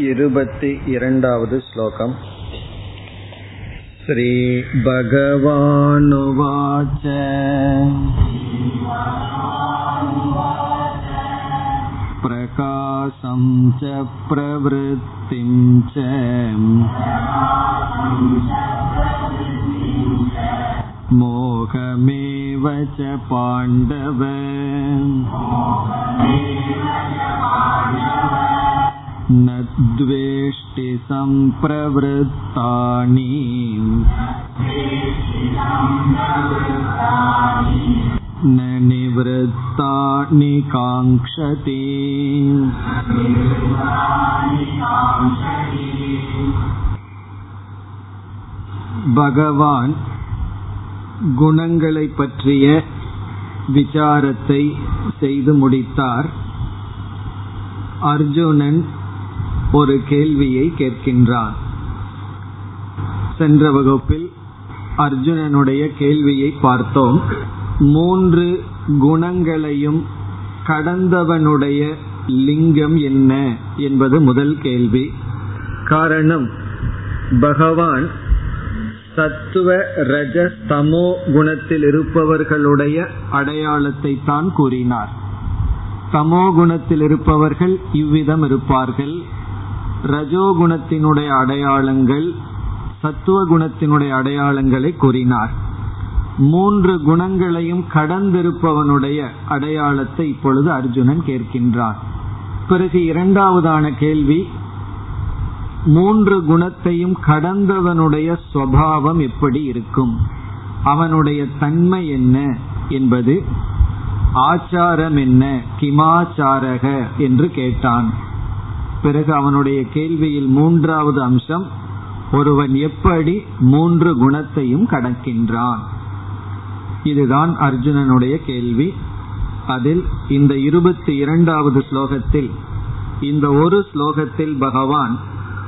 இருपति इरण्डावद् श्लोकम् श्रीभगवानुवाच प्रकाशं च प्रवृत्तिं च मोहमेव च पाण्डव न द्वेष्टि सम्प्रवृत्तानि न निवृत्तानि काङ्क्षति பகவான் குணங்களை பற்றிய விசாரத்தை செய்து முடித்தார் அர்ஜுனன் ஒரு கேள்வியை கேட்கின்றான் சென்ற வகுப்பில் அர்ஜுனனுடைய கேள்வியை பார்த்தோம். மூன்று குணங்களையும் கடந்தவனுடைய லிங்கம் என்ன என்பது முதல் கேள்வி. காரணம் பகவான் சத்துவ ரஜ தமோ குணத்தில் இருப்பவர்களுடைய அடையாளத்தை தான் கூறினார். தமோ குணத்தில் இருப்பவர்கள் இவ்விதம் இருப்பார்கள். ரஜோகுணத்தினுடைய அடையாளங்கள் சத்துவ குணத்தினுடைய அடையாளங்களை கூறினார். மூன்று குணங்களையும் கடந்திருப்பவனுடைய அடையாளத்தை இப்பொழுது அர்ஜுனன் கேட்கின்றான் பிறகு இரண்டாவதான கேள்வி மூன்று குணத்தையும் கடந்தவனுடைய சுவாவம் எப்படி இருக்கும்? அவனுடைய தன்மை என்ன என்பது ஆச்சாரம் என்ன கிமாச்சாரக என்று கேட்டான். பிறகு அவனுடைய கேள்வியில் மூன்றாவது அம்சம் ஒருவன் எப்படி மூன்று குணத்தையும் கடக்கின்றான்? இதுதான் அர்ஜுனனுடைய கேள்வி. அதில் இந்த இருபத்தி இரண்டாவது ஸ்லோகத்தில் இந்த ஒரு ஸ்லோகத்தில் பகவான்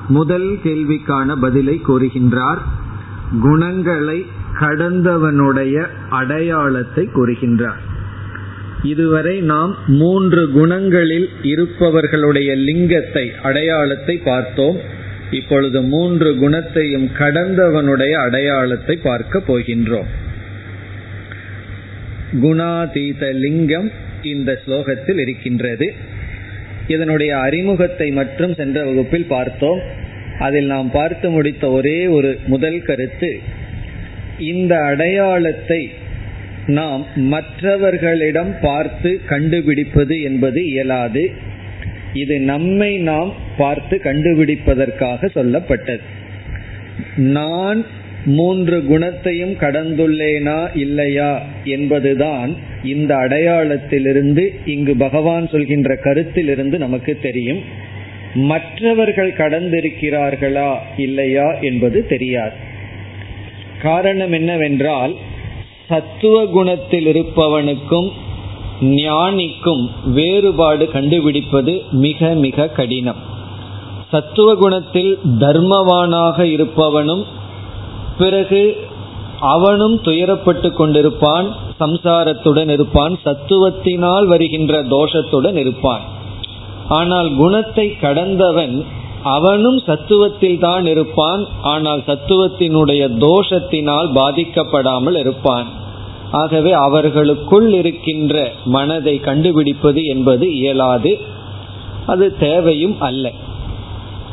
முதல் கேள்விக்கான பதிலை கூறுகின்றார். குணங்களை கடந்தவனுடைய அடையாளத்தை கூறுகின்றார். இதுவரை நாம் மூன்று குணங்களில் இருப்பவர்களுடைய லிங்கத்தை அடையாளத்தை பார்த்தோம். இப்பொழுது மூன்று குணத்தையும் கடந்தவனுடைய அடையாளத்தை பார்க்க போகின்றோம். குணாதீத லிங்கம் இந்த ஸ்லோகத்தில் இருக்கின்றது. இதனுடைய அறிமுகத்தை மட்டும் சென்ற வகுப்பில் பார்த்தோம். அதில் நாம் பார்த்து முடித்த ஒரே ஒரு முதல் கருத்து இந்த அடையாளத்தை நாம் மற்றவர்களிடம் பார்த்து கண்டுபிடிப்பது என்பது இயலாது. இது நம்மை நாம் பார்த்து கண்டுபிடிப்பதற்காக சொல்லப்பட்டது. நான் மூன்று குணத்தையும் கடந்துள்ளேனா இல்லையா என்பதுதான் இந்த அடையாளத்திலிருந்து இங்கு பகவான் சொல்கின்ற கருத்திலிருந்து நமக்கு தெரியும். மற்றவர்கள் கடந்திருக்கிறார்களா இல்லையா என்பது தெரியாது. காரணம் என்னவென்றால் சத்துவ குணத்தில் இருப்பவனுக்கும் ஞானிக்கும் வேறுபாடு கண்டுபிடிப்பது மிக மிக கடினம். சத்துவ குணத்தில் தர்மவானாக இருப்பவனும் பிறகு அவனும் துயரப்பட்டு கொண்டிருப்பான் சம்சாரத்துடன் இருப்பான் சத்துவத்தினால் வருகின்ற தோஷத்துடன் இருப்பான். ஆனால் குணத்தை கடந்தவன் அவனும் சத்துவத்தில் தான் இருப்பான் ஆனால் சத்துவத்தினுடைய தோஷத்தினால் பாதிக்கப்படாமல் இருப்பான். ஆகவே அவர்களுக்குள் இருக்கின்ற மனதை கண்டுபிடிப்பது என்பது இயலாது அது தேவையும் அல்ல.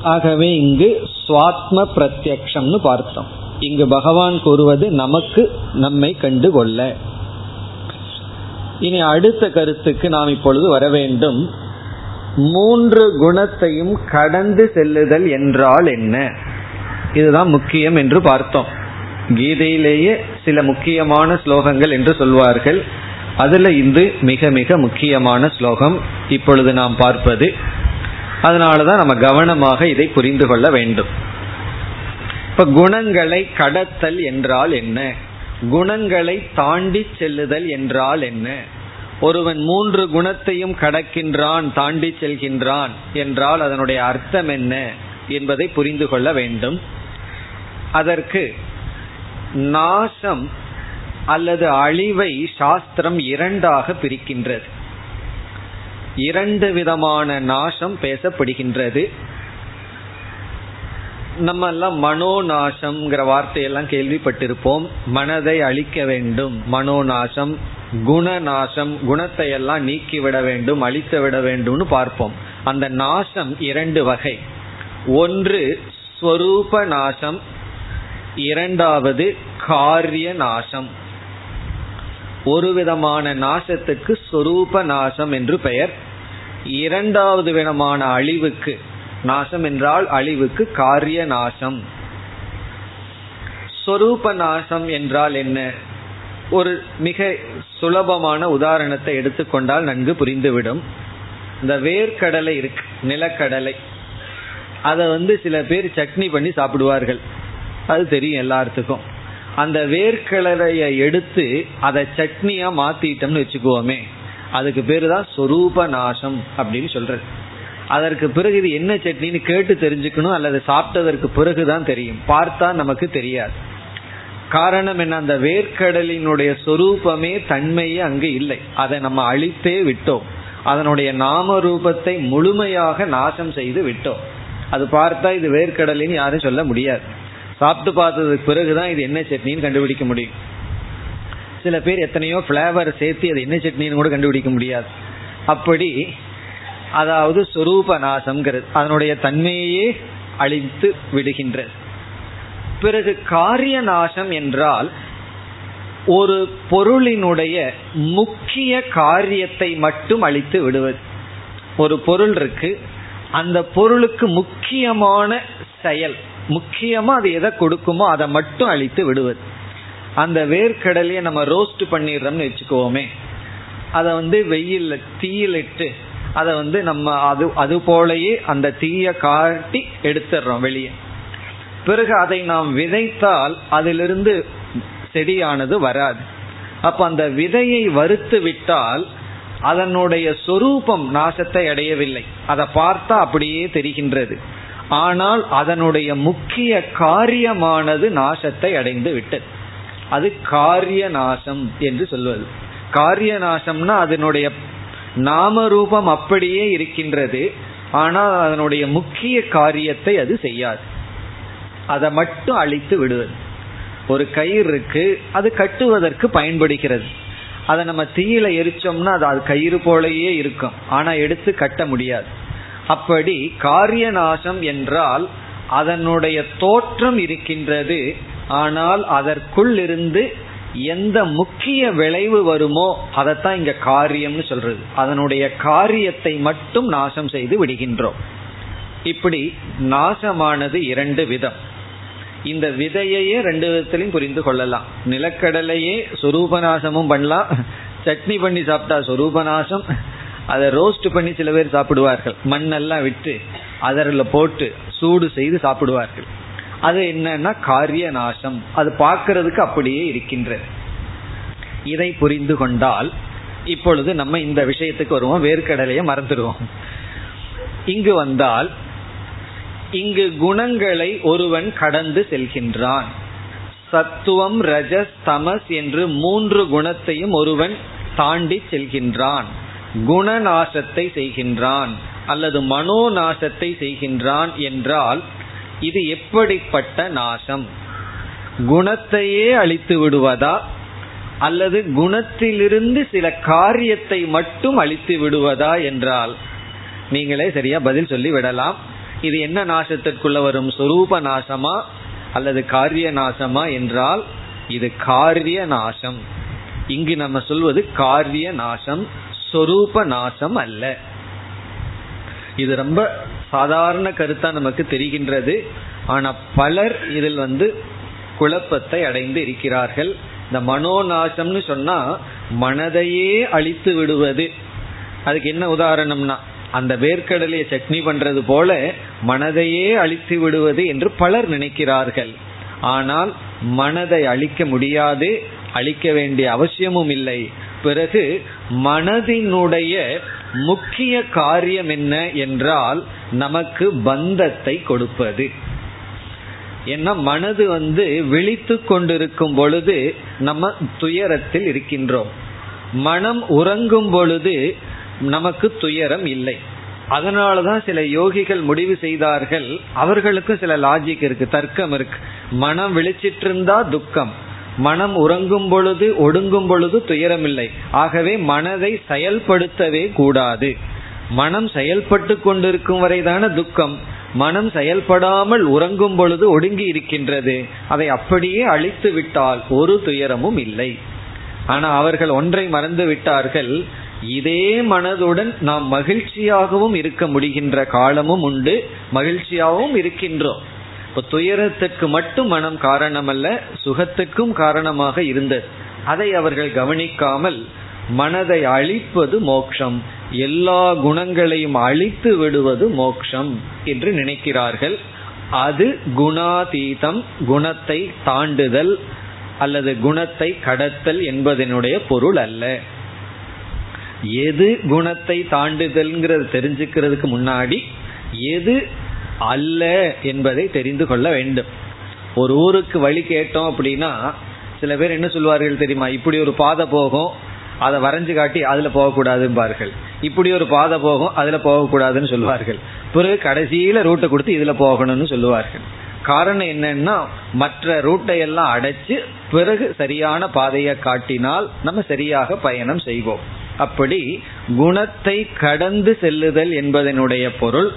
ஆகவே இங்கு சுவாத்ம பிரத்யக்ஷம்னு பார்த்தோம். இங்கு பகவான் கூறுவது நமக்கு நம்மை கண்டு கொள்ள இனி அடுத்த கருத்துக்கு நாம் இப்பொழுது வர வேண்டும். மூன்று குணத்தையும் கடந்து செல்லுதல் என்றால் என்ன? இதுதான் முக்கியம் என்று பார்த்தோம். கீதையிலேயே சில முக்கியமான ஸ்லோகங்கள் என்று சொல்வார்கள். அதுல இது மிக மிக முக்கியமான ஸ்லோகம் இப்பொழுது நாம் பார்ப்பது. அதனாலதான் நம்ம கவனமாக இதை புரிந்து கொள்ள வேண்டும். இப்ப குணங்களை கடத்தல் என்றால் என்ன? குணங்களை தாண்டி செல்லுதல் என்றால் என்ன? ஒருவன் மூன்று குணத்தையும் கடக்கின்றான் தாண்டி செல்கின்றான் என்றால் அதனுடைய அர்த்தம் என்ன என்பதை புரிந்து கொள்ள வேண்டும். அதற்கு நாசம் அல்லது அழிவை சாஸ்திரம் இரண்டாக பிரிக்கின்றது. இரண்டு விதமான நாசம் பேசப்படுகின்றது. நம்ம எல்லாம் மனோநாசம்ங்கிற வார்த்தையெல்லாம் கேள்விப்பட்டிருப்போம். மனதை அழிக்க வேண்டும். மனோநாசம் குணநாசம் குணத்தை எல்லாம் நீக்கி விட வேண்டும் அழித்து விட வேண்டும்னு பார்ப்போம். அந்த நாசம் இரண்டு வகை. ஒன்று ஸ்வரூப நாசம் இரண்டாவது காரிய நாசம். ஒரு விதமான நாசத்துக்கு சொரூப நாசம் என்று பெயர். இரண்டாவது விதமான அழிவுக்கு நாசம் என்றால் அழிவுக்கு காரிய நாசம். சொரூப நாசம் என்றால் என்ன? ஒரு மிக சுலபமான உதாரணத்தை எடுத்துக்கொண்டால் நன்கு புரிந்துவிடும். இந்த வேர்க்கடலை இருக்கு நிலக்கடலை. அதை வந்து சில பேர் சட்னி பண்ணி சாப்பிடுவார்கள். அது தெரியும் எல்லாத்துக்கும் அந்த வேர்க்கடலையை எடுத்து அதை சட்னியா மாத்திட்டோம்னு வச்சுக்குவோமே அதுக்கு பேர் தான் சொரூப நாசம் அப்படின்னு சொல்றது. அதற்கு பிறகு இது என்ன சட்னின்னு கேட்டு தெரிஞ்சுக்கணும் அல்லது சாப்பிட்டதற்கு பிறகுதான் தெரியும். பார்த்தா நமக்கு தெரியாது. காரணம் என்ன? அந்த வேர்க்கடலினுடைய சொரூபமே தன்மையே அங்கு இல்லை. அதை நம்ம அழித்தே விட்டோம். அதனுடைய நாம ரூபத்தை முழுமையாக நாசம் செய்து விட்டோம். அது பார்த்தா இது வேர்க்கடலின்னு யாரும் சொல்ல முடியாது. சாப்பிட்டு பார்த்ததுக்கு பிறகுதான் இது என்ன சட்னின்னு கண்டுபிடிக்க முடியும். சில பேர் எத்தனையோ ஃப்ளேவர் சேர்த்து அது என்ன சட்னின்னு கூட கண்டுபிடிக்க முடியாது. அப்படி அதாவது சொரூப நாசம்ங்கிறது அதனுடைய தன்மையே அழித்து விடுகின்றது. பிறகு காரிய நாசம் என்றால் ஒரு பொருளினுடைய முக்கிய காரியத்தை மட்டும் அழித்து விடுவது. ஒரு பொருள் இருக்கு அந்த பொருளுக்கு முக்கியமான செயல் முக்கியமா அது எதை கொடுக்குமோ அதை மட்டும் அழித்து விடுவது. அந்த வேர்க்கடலையை நம்ம ரோஸ்ட் பண்ணிடுறோம்னு வச்சுக்கோமே அதை வந்து வெயில் தீயிலிட்டு அதை வந்து நம்ம அது அது போலயே அந்த தீயை காட்டி எடுத்துடுறோம் வெளியே. பிறகு அதை நாம் விதைத்தால் அதிலிருந்து செடியானது வராது. அப்ப அந்த விதையை வறுத்து விட்டால் அதனுடைய சொரூபம் நாசத்தை அடையவில்லை. அதை பார்த்தா அப்படியே தெரிகின்றது. ஆனால் அதனுடைய முக்கிய காரியமானது நாசத்தை அடைந்து விட்டது. அது காரிய நாசம் என்று சொல்வது. காரிய நாசம்னா அதனுடைய நாம ரூபம் அப்படியே இருக்கின்றது. ஆனால் அதனுடைய முக்கிய காரியத்தை அது செய்யாது. அதை மட்டும் அழித்து விடுவது. ஒரு கயிறு இருக்கு அது கட்டுவதற்கு பயன்படுகிறது. அதை நம்ம தீயில எரிச்சோம்னா அது அது கயிறு போலயே இருக்கும். ஆனா எடுத்து கட்ட முடியாது. அப்படி காரிய நாசம் என்றால் அதனுடைய தோற்றம் இருக்கின்றது. ஆனால் அதற்குள் இருந்து எந்த முக்கிய விளைவு வருமோ அதைத்தான் இங்க காரியம்னு சொல்றது. அதனுடைய காரியத்தை மட்டும் நாசம் செய்து விடுகின்றோம். இப்படி நாசமானது இரண்டு விதம். இந்த விதையையே ரெண்டு விதத்திலையும் புரிந்து கொள்ளலாம். நிலக்கடலையே சொரூபநாசமும் பண்ணலாம். சட்னி பண்ணி சாப்பிட்டா சொரூபநாசம். அதை ரோஸ்ட் பண்ணி சில பேர் சாப்பிடுவார்கள். மண்ணெல்லாம் விட்டு அதரில் போட்டு சூடு செய்து சாப்பிடுவார்கள். அது என்னன்னா காரிய நாசம் அது பார்க்கறதுக்கு அப்படியே இருக்கின்றது. இதை புரிந்து கொண்டால் இப்பொழுது நம்ம இந்த விஷயத்துக்கு வருவோம். வேர்க்கடலையை மறந்துடுவோம். இங்கு வந்தால் இங்கு குணங்களை ஒருவன் கடந்து செல்கின்றான். சத்துவம் ரஜஸ் தமஸ் என்று மூன்று குணத்தையும் ஒருவன் தாண்டி செல்கின்றான். குணநாசத்தை செய்கின்றான் அல்லது மனோநாசத்தை செய்கின்றான் என்றால் இது எப்படிப்பட்ட நாசம்? குணத்தையே அழித்து விடுவதா? அல்லது குணத்திலிருந்து சில காரியத்தை மட்டும் அழித்து விடுவதா என்றால்? நீங்களே சரியா பதில் சொல்லி விடலாம் இது என்ன நாசத்திற்குள்ள வரும்? சொரூப நாசமா அல்லது காரிய நாசமா என்றால் இது காரிய நாசம். இங்கு நம்ம சொல்வது காரிய நாசம் சொரூப நாசம் அல்ல. இது ரொம்ப சாதாரண கருத்தா நமக்கு தெரிகின்றது. ஆனா பலர் இதில் வந்து குழப்பத்தை அடைந்து இருக்கிறார்கள். இந்த மனோநாசம்னு சொன்னா மனதையே அழித்து விடுவது. அதுக்கு என்ன உதாரணம்னா அந்த வேர்க்கடலையை சட்னி பண்றது போல மனதையே அழித்து விடுவது என்று பலர் நினைக்கிறார்கள். ஆனால் மனதை அழிக்க முடியாது அழிக்க வேண்டிய அவசியமும் இல்லை. பிறகு மனதினுடைய முக்கிய காரியம் என்ன என்றால் நமக்கு பந்தத்தை கொடுப்பது. ஏன்னா மனது வந்து விழித்து கொண்டிருக்கும் பொழுது நம்ம துயரத்தில் இருக்கின்றோம். மனம் உறங்கும் பொழுது நமக்கு துயரம் இல்லை. அதனாலதான் சில யோகிகள் முடிவு செய்தார்கள். அவர்களுக்கும் சில லாஜிக் இருக்கு தர்க்கம் இருக்கு. மனம் விழிச்சிட்டு இருந்தா துக்கம். மனம் உறங்கும் பொழுது ஒடுங்கும் பொழுது துயரமில்லை ஆகவே மனதை செயல்படுத்தவே கூடாது. மனம் செயல்பட்டு கொண்டிருக்கும் வரைதான துக்கம். மனம் செயல்படாமல் உறங்கும் பொழுது ஒடுங்கி இருக்கின்றது. அதை அப்படியே அழித்து விட்டால் ஒரு துயரமும் இல்லை. ஆனா அவர்கள் ஒன்றை மறந்து விட்டார்கள். இதே மனதுடன் நாம் மகிழ்ச்சியாகவும் இருக்க முடிகின்ற காலமும் உண்டு மகிழ்ச்சியாகவும் இருக்கின்றோம். இப்ப துயரத்துக்கு மட்டும் மனம் காரணம் அல்ல சுகத்துக்கும் காரணமாக இருந்தது. அதை அவர்கள் கவனிக்காமல் மனதை அழிப்பது மோக்ஷம் எல்லா குணங்களையும் அழித்து விடுவது மோக்ஷம் என்று நினைக்கிறார்கள். அது குணாதீதம் குணத்தை தாண்டுதல் அல்லது குணத்தை கடத்தல் என்பதனுடைய பொருள் அல்ல. எது குணத்தை தாண்டுதல்ங்கிறது தெரிஞ்சுக்கிறதுக்கு முன்னாடி எது அல்ல என்பதை தெரிந்து கொள்ள வேண்டும். ஒரு ஊருக்கு வழி கேட்டோம் அப்படின்னா சில பேர் என்ன சொல்வார்கள் தெரியுமா? இப்படி ஒரு பாதை போகும் அதை வரைஞ்சு காட்டி அதில் போகக்கூடாதும்பார்கள். இப்படி ஒரு பாதை போகும் அதில் போகக்கூடாதுன்னு சொல்லுவார்கள் பிறகு கடைசியில் ரூட்டை கொடுத்து இதில் போகணும்னு சொல்லுவார்கள். காரணம் என்னன்னா மற்ற ரூட்டை எல்லாம் அடைச்சு பிறகு சரியான பாதையை காட்டினால் நம்ம சரியாக பயணம் செய்வோம். அப்படி குணத்தை கடந்து செல்லுதல் என்பதனுடைய பொருள்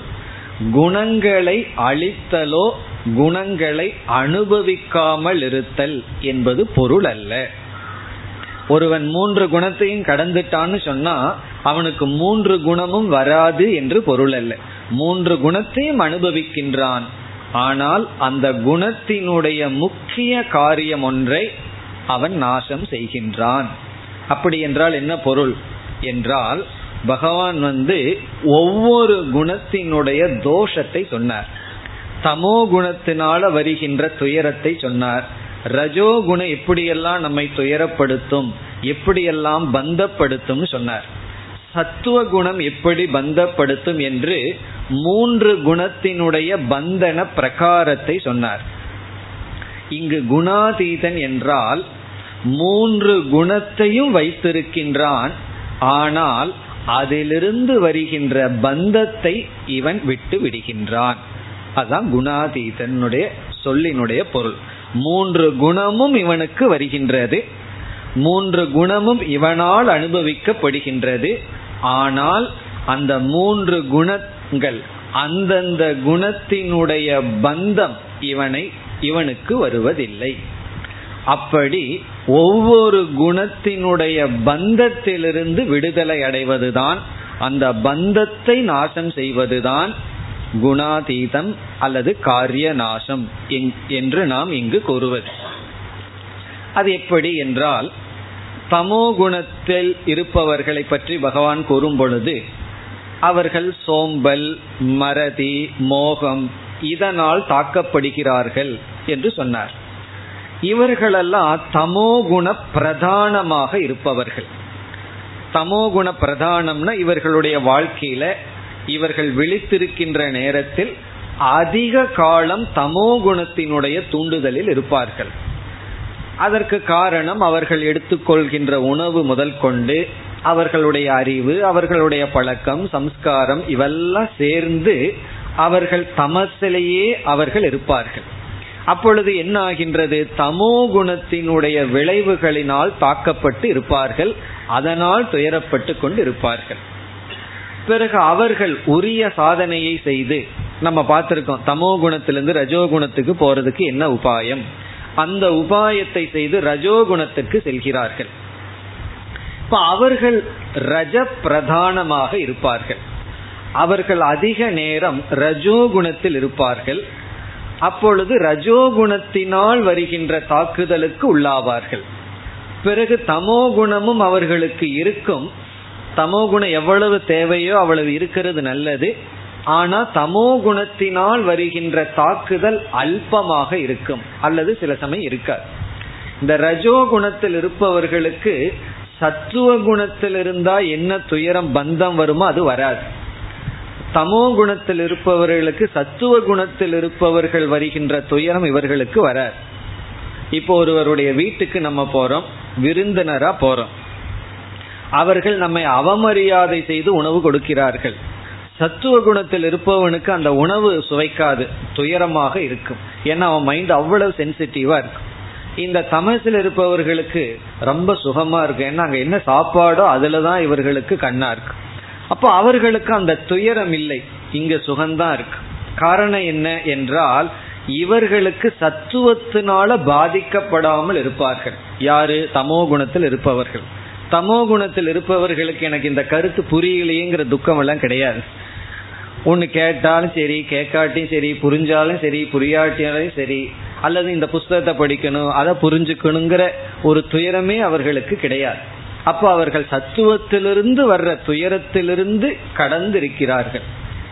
குணங்களை அழித்தலோ குணங்களை அனுபவிக்காமல் இருத்தல் என்பது பொருள் அல்ல. ஒருவன் மூன்று குணத்தையும் கடந்துட்டான்னு சொன்னா அவனுக்கு மூன்று குணமும் வராது என்று பொருள் அல்ல. மூன்று குணத்தையும் அனுபவிக்கின்றான். ஆனால் அந்த குணத்தினுடைய முக்கிய காரியம் ஒன்றை அவன் நாசம் செய்கின்றான். அப்படி என்றால் என்ன பொருள் என்றால் பகவான் வந்து ஒவ்வொரு குணத்தினுடைய தோஷத்தை சொன்னார். தமோ குணத்தினால வருகின்ற துயரத்தை சொன்னார். ரஜோகுணம் எப்படியெல்லாம் நம்மை துயரப்படுத்தும் எப்படியெல்லாம் பந்தப்படுத்தும் சொன்னார். சத்துவ குணம் எப்படி பந்தப்படுத்தும் என்று மூன்று குணத்தினுடைய பந்தன பிரகாரத்தை சொன்னார். இங்கு குணாதீதன் என்றால் மூன்று குணத்தையும் வைத்திருக்கின்றான். ஆனால் அதிலிருந்து வருகின்ற பந்தத்தை இவன் விட்டு விடுகின்றான். அதான் குணாதீதனுடைய சொல்லினுடைய பொருள். மூன்று குணமும் இவனுக்கு வருகின்றது. மூன்று குணமும் இவனால் அனுபவிக்கப்படுகின்றது. ஆனால் அந்த மூன்று குணங்கள் அந்தந்த குணத்தினுடைய பந்தம் இவனை இவனுக்கு வருவதில்லை. அப்படி ஒவ்வொரு குணத்தினுடைய பந்தத்திலிருந்து விடுதலை அடைவதுதான் அந்த பந்தத்தை நாசம் செய்வதுதான் குணாதீதம் அல்லது காரிய நாசம் என்று நாம் இங்கு கூறுவது. அது எப்படி என்றால் தமோ குணத்தில் இருப்பவர்களை பற்றி பகவான் கூறும் பொழுது அவர்கள் சோம்பல் மறதி மோகம் இதனால் தாக்கப்படுகிறார்கள் என்று சொன்னார். இவர்களெல்லாம் தமோகுண பிரதானமாக இருப்பவர்கள். தமோகுண பிரதானம்னா இவர்களுடைய வாழ்க்கையில இவர்கள் விழித்திருக்கின்ற நேரத்தில் அதிக காலம் தமோ குணத்தினுடைய தூண்டுதலில் இருப்பார்கள். அதற்கு காரணம் அவர்கள் எடுத்துக்கொள்கின்ற உணவு முதல் கொண்டு அவர்களுடைய அறிவு அவர்களுடைய பழக்கம் சம்ஸ்காரம் இவெல்லாம் சேர்ந்து அவர்கள் தமசிலேயே அவர்கள் இருப்பார்கள். அப்பொழுது என்ன ஆகின்றது தமோ குணத்தினுடைய விளைவுகளினால் தாக்கப்பட்டு இருப்பார்கள். அதனால் துயரப்பட்டு கொண்டு இருப்பார்கள் பிறகு அவர்கள் உரிய சாதனையை செய்து நம்ம பார்த்திருக்கோம் தமோ குணத்திலிருந்து ரஜோகுணத்துக்கு போறதுக்கு என்ன உபாயம்? அந்த உபாயத்தை செய்து ரஜோகுணத்துக்கு செல்கிறார்கள். இப்ப அவர்கள் ரஜ பிரதானமாக இருப்பார்கள். அவர்கள் அதிக நேரம் ரஜோகுணத்தில் இருப்பார்கள். அப்பொழுது ரஜோகுணத்தினால் வருகின்ற தாக்குதலுக்கு உள்ளாவார்கள். பிறகு தமோ குணமும் அவர்களுக்கு இருக்கும். தமோ குணம் எவ்வளவு தேவையோ அவ்வளவு இருக்கிறது நல்லது. ஆனா தமோ குணத்தினால் வருகின்ற தாக்குதல் அல்பமாக இருக்கும். அல்லது சில சமயம் இருக்காது. இந்த ரஜோ குணத்தில் இருப்பவர்களுக்கு சத்துவ குணத்தில் இருந்தா என்ன துயரம் பந்தம் வருமோ அது வராது. தமோ குணத்தில் இருப்பவர்களுக்கு சத்துவ குணத்தில் இருப்பவர்கள் வருகின்ற துயரம் இவர்களுக்கு வராது. இப்போ ஒருவருடைய வீட்டுக்கு நம்ம போறோம் விருந்தினரா போறோம். அவர்கள் நம்மை அவமரியாதை செய்து உணவு கொடுக்கிறார்கள். சத்துவ குணத்தில் இருப்பவனுக்கு அந்த உணவு சுவைக்காது துயரமாக இருக்கும். ஏன்னா அவன் மைண்ட் அவ்வளவு சென்சிட்டிவா இருக்கும். இந்த தமசில் இருப்பவர்களுக்கு ரொம்ப சுகமா இருக்கும். ஏன்னா அங்க என்ன சாப்பாடோ அதுலதான் இவர்களுக்கு கண்ணா இருக்கு அப்போ அவர்களுக்கு அந்த துயரம் இல்லை. இங்க சுகம்தான் இருக்கு. காரணம் என்ன என்றால் இவர்களுக்கு சத்துவத்தினால பாதிக்கப்படாமல் இருப்பார்கள். யாரு? தமோ குணத்தில் இருப்பவர்கள். தமோ குணத்தில் இருப்பவர்களுக்கு எனக்கு இந்த கருத்து புரியலையேங்கிற துக்கம் எல்லாம் கிடையாது. ஒன்று கேட்டாலும் சரி கேட்காட்டியும் சரி புரிஞ்சாலும் சரி புரியாட்டியாலும் சரி அல்லது இந்த புஸ்தகத்தை படிக்கணும் அதை புரிஞ்சுக்கணுங்கிற ஒரு துயரமே அவர்களுக்கு கிடையாது. அப்போ அவர்கள் சத்துவத்திலிருந்து வர்ற துயரத்திலிருந்து கடந்து இருக்கிறார்கள்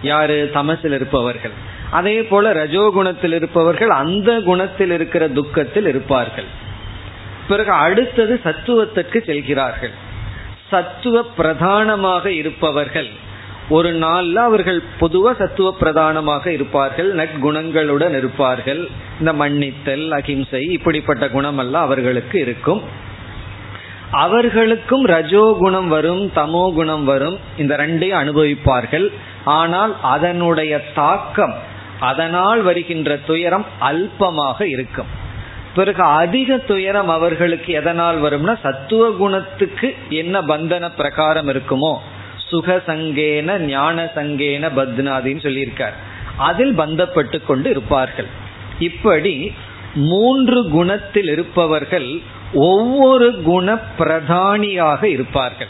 யாரு? தமசில் இருப்பவர்கள். அதே போல ரஜோகுணத்தில் இருப்பவர்கள் அந்த குணத்தில் இருக்கிற துக்கத்தில் இருப்பார்கள். பிறகு அடுத்தது சத்துவத்திற்கு செல்கிறார்கள். சத்துவ பிரதானமாக இருப்பவர்கள். ஒரு நாள்ல அவர்கள் பொதுவா சத்துவ பிரதானமாக இருப்பார்கள். நற்குணங்களுடன் இருப்பார்கள். இந்த மன்னித்தல் அகிம்சை இப்படிப்பட்ட குணமெல்லாம் அவர்களுக்கு இருக்கும். அவர்களுக்கும் ரஜோ குணம் வரும் தமோ குணம் வரும் இந்த ரெண்டையும் அனுபவிப்பார்கள். ஆனால் அதனுடைய தாக்கம் அதனால் வருகின்ற துயரம் அல்பமாக இருக்கும். பிறகு அதிக துயரம் அவர்களுக்கு எதனால் வரும்னா சத்துவ குணத்துக்கு என்ன பந்தன பிரகாரம் இருக்குமோ சுக சங்கேன ஞான சங்கேன பத்னாதின்னு சொல்லியிருக்கார். அதில் பந்தப்பட்டு கொண்டு இருப்பார்கள். இப்படி மூன்று குணத்தில் இருப்பவர்கள் ஒவ்வொரு குண பிரதானியாக இருப்பார்கள்.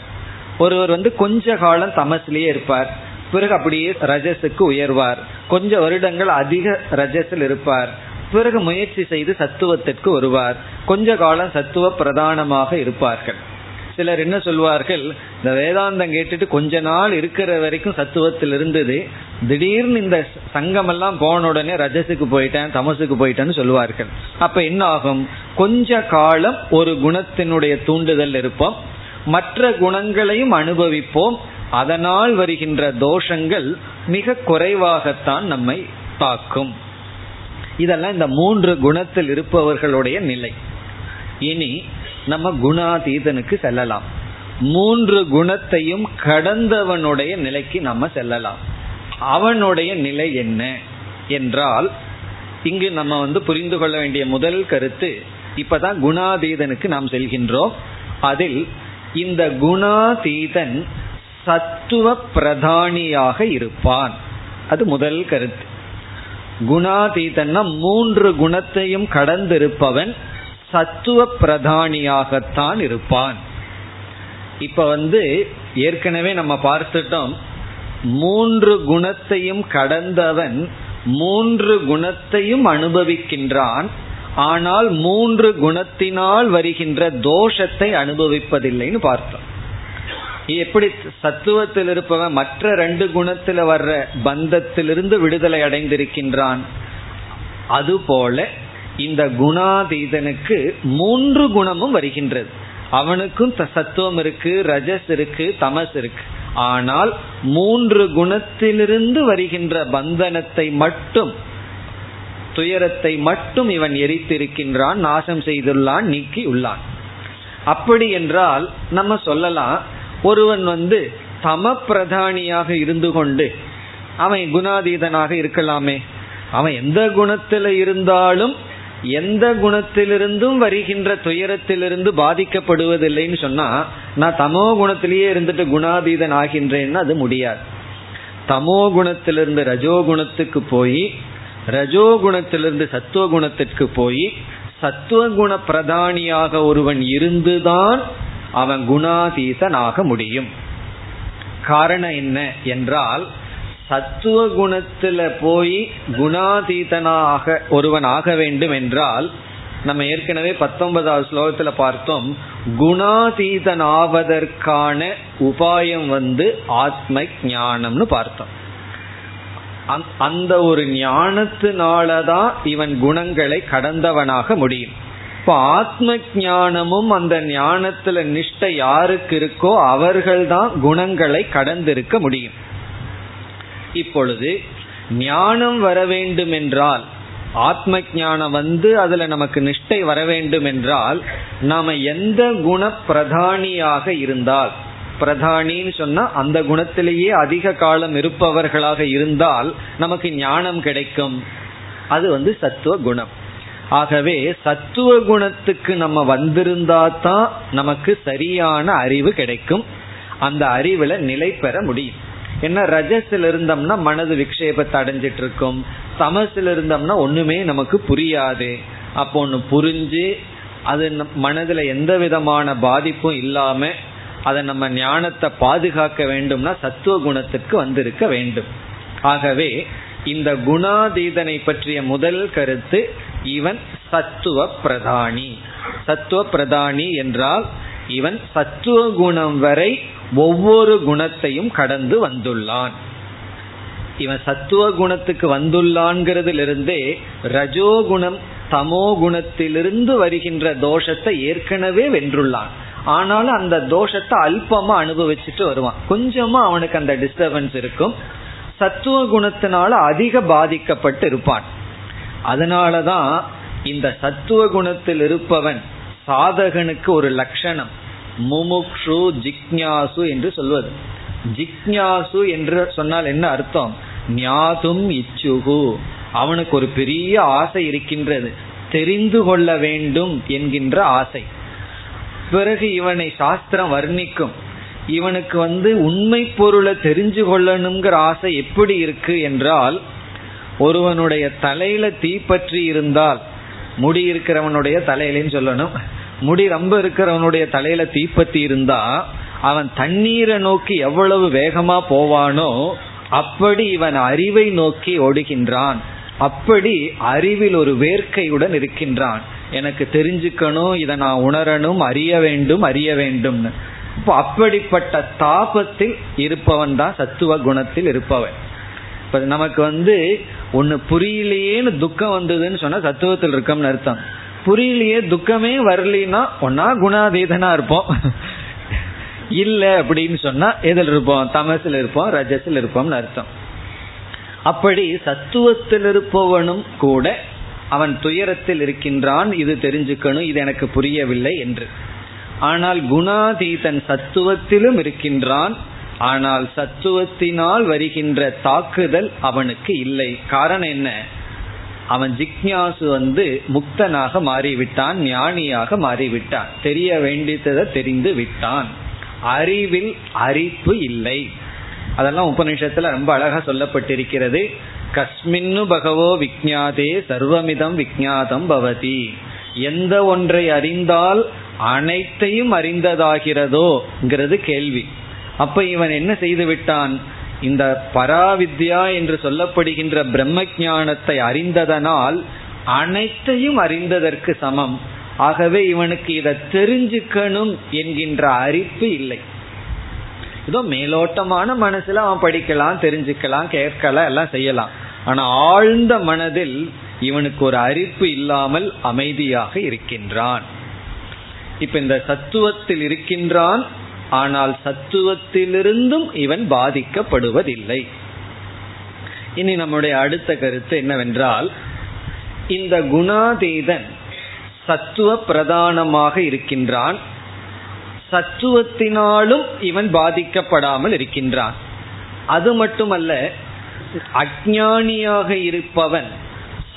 ஒருவர் வந்து கொஞ்ச காலம் தமசிலேயே இருப்பார். பிறகு அப்படியே ரஜஸுக்கு உயர்வார். கொஞ்ச வருடங்கள் அதிக ரஜஸில் இருப்பார். பிறகு முயற்சி செய்து சத்துவத்திற்கு வருவார். கொஞ்ச காலம் சத்துவ பிரதானமாக இருப்பார்கள். சிலர் என்ன சொல்வார்கள்? இந்த வேதாந்தம் கேட்டுட்டு கொஞ்ச நாள் இருக்கிற வரைக்கும் சத்துவத்தில் இருந்தது. திடீர்னு இந்த சங்கமெல்லாம் போன உடனே ரஜசுக்கு போயிட்டேன் தமசுக்கு போயிட்டேன்னு சொல்லுவார்கள் அப்ப என்ன ஆகும்? கொஞ்ச காலம் ஒரு குணத்தினுடைய தூண்டுதல் இருப்போம். மற்ற குணங்களையும் அனுபவிப்போம். அதனால் வருகின்ற தோஷங்கள் மிக குறைவாகத்தான் நம்மை தாக்கும். இதெல்லாம் இந்த மூன்று குணத்தில் இருப்பவர்களுடைய நிலை. இனி நம்ம குணாதீதனுக்கு செல்லலாம். மூன்று குணத்தையும் கடந்தவனுடைய நிலைக்கு நம்ம செல்லலாம். அவனுடைய நிலை என்ன என்றால் இங்கு நம்ம வந்து புரிந்து கொள்ள வேண்டிய முதல் கருத்து இப்பதான் குணாதீதனுக்கு நாம் செல்கின்றோம். அதில் இந்த குணாதீதன் சத்துவ பிரதானியாக இருப்பான். அது முதல் கருத்து. குணாதீதன்னா மூன்று குணத்தையும் கடந்திருப்பவன் சத்துவ பிரதானியாகத்தான் இருப்பான். இப்ப வந்து ஏற்கனவே நம்ம பார்த்துட்டோம் மூன்று குணத்தையும் கடந்தவன் மூன்று குணத்தையும் அனுபவிக்கின்றான். ஆனால் மூன்று குணத்தினால் வருகின்ற தோஷத்தை அனுபவிப்பதில்லைன்னு பார்த்தோம். எப்படி சத்துவத்தில் இருப்பவன் மற்ற ரெண்டு குணத்தில் வர்ற பந்தத்திலிருந்து விடுதலை அடைந்திருக்கின்றான்? அதுபோல இந்த குணாதீதனுக்கு மூன்று குணமும் வருகின்றது. அவனுக்கும் சத்துவம் இருக்கு ரஜஸ் இருக்கு தமஸ் இருக்கு. ஆனால் மூன்று குணத்திலிருந்து வருகின்ற பந்தனத்தை மட்டும் துயரத்தை மட்டும் இவன் எரித்திருக்கின்றான் நாசம் செய்துள்ளான் நீக்கி உள்ளான். அப்படி என்றால் நம்ம சொல்லலாம் ஒருவன் வந்து தம பிரதானியாக இருந்து கொண்டு அவன் குணாதீதனாக இருக்கலாமே. அவன் எந்த குணத்தில் இருந்தாலும் எந்த குணத்திலிருந்தும் வருகின்ற துயரத்திலிருந்து பாதிக்கப்படுவதில்லைன்னு சொன்னா நான் தமோ குணத்திலேயே இருந்துட்டு குணாதீதன் ஆகின்றேன்னு அது முடியாது. தமோ குணத்திலிருந்து ரஜோ குணத்துக்கு போய் ரஜோ குணத்திலிருந்து சத்துவ குணத்திற்கு போய் சத்துவகுண பிரதானியாக ஒருவன் இருந்துதான் அவன் குணாதீதனாக முடியும். காரணம் என்ன என்றால் சத்துவ குணத்துல போய் குணாதீதனாக ஒருவன் ஆக வேண்டும் என்றால் நம்ம ஏற்கனவே பத்தொன்பதாவது ஸ்லோகத்துல பார்த்தோம் குணாதீதனாவதற்கான உபாயம் வந்து ஆத்ம ஞானம்னு பார்த்தோம். அந்த ஒரு ஞானத்தினாலதான் இவன் குணங்களை கடந்தவனாக முடியும். இப்ப ஆத்ம ஞானமும் அந்த ஞானத்துல நிஷ்டை யாருக்கு இருக்கோ அவர்கள்தான் குணங்களை கடந்திருக்க முடியும். இப்பொழுது ஞானம் வர வேண்டும் என்றால் ஆத்ம ஞானம் வந்து அதுல நமக்கு நிஷ்டை வர வேண்டும் என்றால் நாம எந்த குண பிரதானியாக இருந்தால் பிரதானின்னு சொன்னா அந்த குணத்திலேயே அதிக காலம் இருப்பவர்களாக இருந்தால் நமக்கு ஞானம் கிடைக்கும். அது வந்து சத்துவ குணம். ஆகவே சத்துவ குணத்துக்கு நம்ம வந்திருந்தா தான் நமக்கு சரியான அறிவு கிடைக்கும். அந்த அறிவுல நிலை பெற முடியும். ஏன்னா ரஜஸ்ல இருந்தோம்னா மனது விக்ஷேபத்தை அடைஞ்சிட்டு இருக்கும் தமசில் இருந்தோம்னா ஒண்ணுமே நமக்கு புரியாது. அப்போ ஒன்று புரிஞ்சு அது மனதுல எந்த விதமான பாதிப்பும் இல்லாம அதை நம்ம ஞானத்தை பாதுகாக்க வேண்டும்னா சத்துவ குணத்துக்கு வந்திருக்க வேண்டும். ஆகவே இந்த குணாதீதனை பற்றிய முதல் கருத்து இவன் சத்துவ பிரதானி. சத்துவ பிரதானி என்றால் இவன் சத்துவ குணம் வரை ஒவ்வொரு குணத்தையும் கடந்து வந்துள்ளான். இவன் சத்துவ குணத்துக்கு வந்துள்ளான்கிறதிலிருந்தே ரஜோகுணம் தமோ குணத்திலிருந்து வருகின்ற தோஷத்தை ஏற்கனவே வென்றுள்ளான். ஆனாலும் அந்த தோஷத்தை அல்பமா அனுபவிச்சுட்டு வருவான். கொஞ்சமா அவனுக்கு அந்த டிஸ்டர்பன்ஸ் இருக்கும். சத்துவ குணத்தினால அதிக பாதிக்கப்பட்டு இருப்பான். அதனாலதான் இந்த சத்துவ குணத்தில் இருப்பவன் சாதகனுக்கு ஒரு லட்சணம். முமுக்ஷு ஜிக்ஞாசு என்று சொல்வது. ஜிக்ஞாசு என்று சொன்னால் என்ன அர்த்தம்? ஞாதும் இச்சுகு. அவனுக்கு ஒரு பெரிய ஆசை இருக்கின்றது. தெரிந்து கொள்ள வேண்டும் என்கின்ற ஆசை. பிறகு இவனை சாஸ்திரம் வர்ணிக்கும். இவனுக்கு வந்து உண்மை பொருளை தெரிஞ்சு கொள்ளணுங்கிற ஆசை எப்படி இருக்கு என்றால் ஒருவனுடைய தலையில தீப்பற்றி இருந்தால் முடி இருக்கிறவனுடைய தலையிலன்னு சொல்லணும். முடி ரொம்ப இருக்கிறவனுடைய தலையில தீப்பத்தி இருந்தா அவன் தண்ணீரை நோக்கி எவ்வளவு வேகமா போவானோ அப்படி இவன் அறிவை நோக்கி ஓடுகின்றான். அப்படி அறிவில் ஒரு வேர்க்கையுடன் இருக்கின்றான். எனக்கு தெரிஞ்சுக்கணும் இதை நான் உணரணும் அறிய வேண்டும் அறிய வேண்டும்னு. இப்போ அப்படிப்பட்ட தாபத்தில் இருப்பவன் தான் சத்துவ குணத்தில் இருப்பவன். இப்ப நமக்கு வந்து ஒன்னு புரியலையேன்னு துக்கம் வந்ததுன்னு சொன்னா சத்துவத்தில் இருக்கோம்னு அர்த்தம். புரியலையே துக்கமே வரலன்னா ஒன்னா குணாதீதனா இருப்போம். இல்ல அப்படின்னு சொன்னா எதில் இருப்போம்? தமசில் இருப்போம் ரஜத்தில் இருப்போம்னு அர்த்தம். அப்படி சத்துவத்தில் இருப்பவனும் கூட அவன் துயரத்தில் இருக்கின்றான் இது தெரிஞ்சுக்கணும் இது எனக்கு புரியவில்லை என்று. ஆனால் குணாதீதன் சத்துவத்திலும் இருக்கின்றான் ஆனால் சத்துவத்தினால் வருகின்ற தாக்குதல் அவனுக்கு இல்லை. காரணம் என்ன? அவன் ஜிக்ஞாசு வந்து முக்தனாக மாறிவிட்டான் ஞானியாக மாறிவிட்டான். தெரிய வேண்டியதை தெரிந்து விட்டான். அறிவில் அறிப்பு இல்லை. அதெல்லாம் உபநிஷத்துல ரொம்ப அழகா சொல்லப்பட்டிருக்கிறது. கஸ்மின்னு பகவோ விக்ஞாதே சர்வமிதம் விக்ஞாதம் பவதி. எந்த ஒன்றை அறிந்தால் அனைத்தையும் அறிந்ததாகிறதோங்கிறது கேள்வி. அப்ப இவன் என்ன செய்து விட்டான்? இந்த பராவித்யா என்று சொல்லப்படுகின்ற பிரம்ம ஞானத்தை அறிந்ததனால் அனைத்தையும் அறிந்ததற்கு சமம். ஆகவே இவனுக்கு இதை தெரிஞ்சுக்கணும் என்கின்ற அறிப்பு இல்லை. ஏதோ மேலோட்டமான மனசுல அவன் படிக்கலாம் தெரிஞ்சுக்கலாம் கேட்கலாம் எல்லாம் செய்யலாம். ஆனா ஆழ்ந்த மனதில் இவனுக்கு ஒரு அறிப்பு இல்லாமல் அமைதியாக இருக்கின்றான். இப்ப இந்த சத்துவத்தில் இருக்கின்றான் ஆனால் சத்துவத்திலிருந்தும் இவன் பாதிக்கப்படுவதில்லை. இனி நம்முடைய அடுத்த கருத்து என்னவென்றால் இந்த குணாதீதன் சத்துவ பிரதானமாக இருக்கின்றான். சத்துவத்தினாலும் இவன் பாதிக்கப்படாமல் இருக்கின்றான். அது மட்டுமல்ல அஜானியாக இருப்பவன்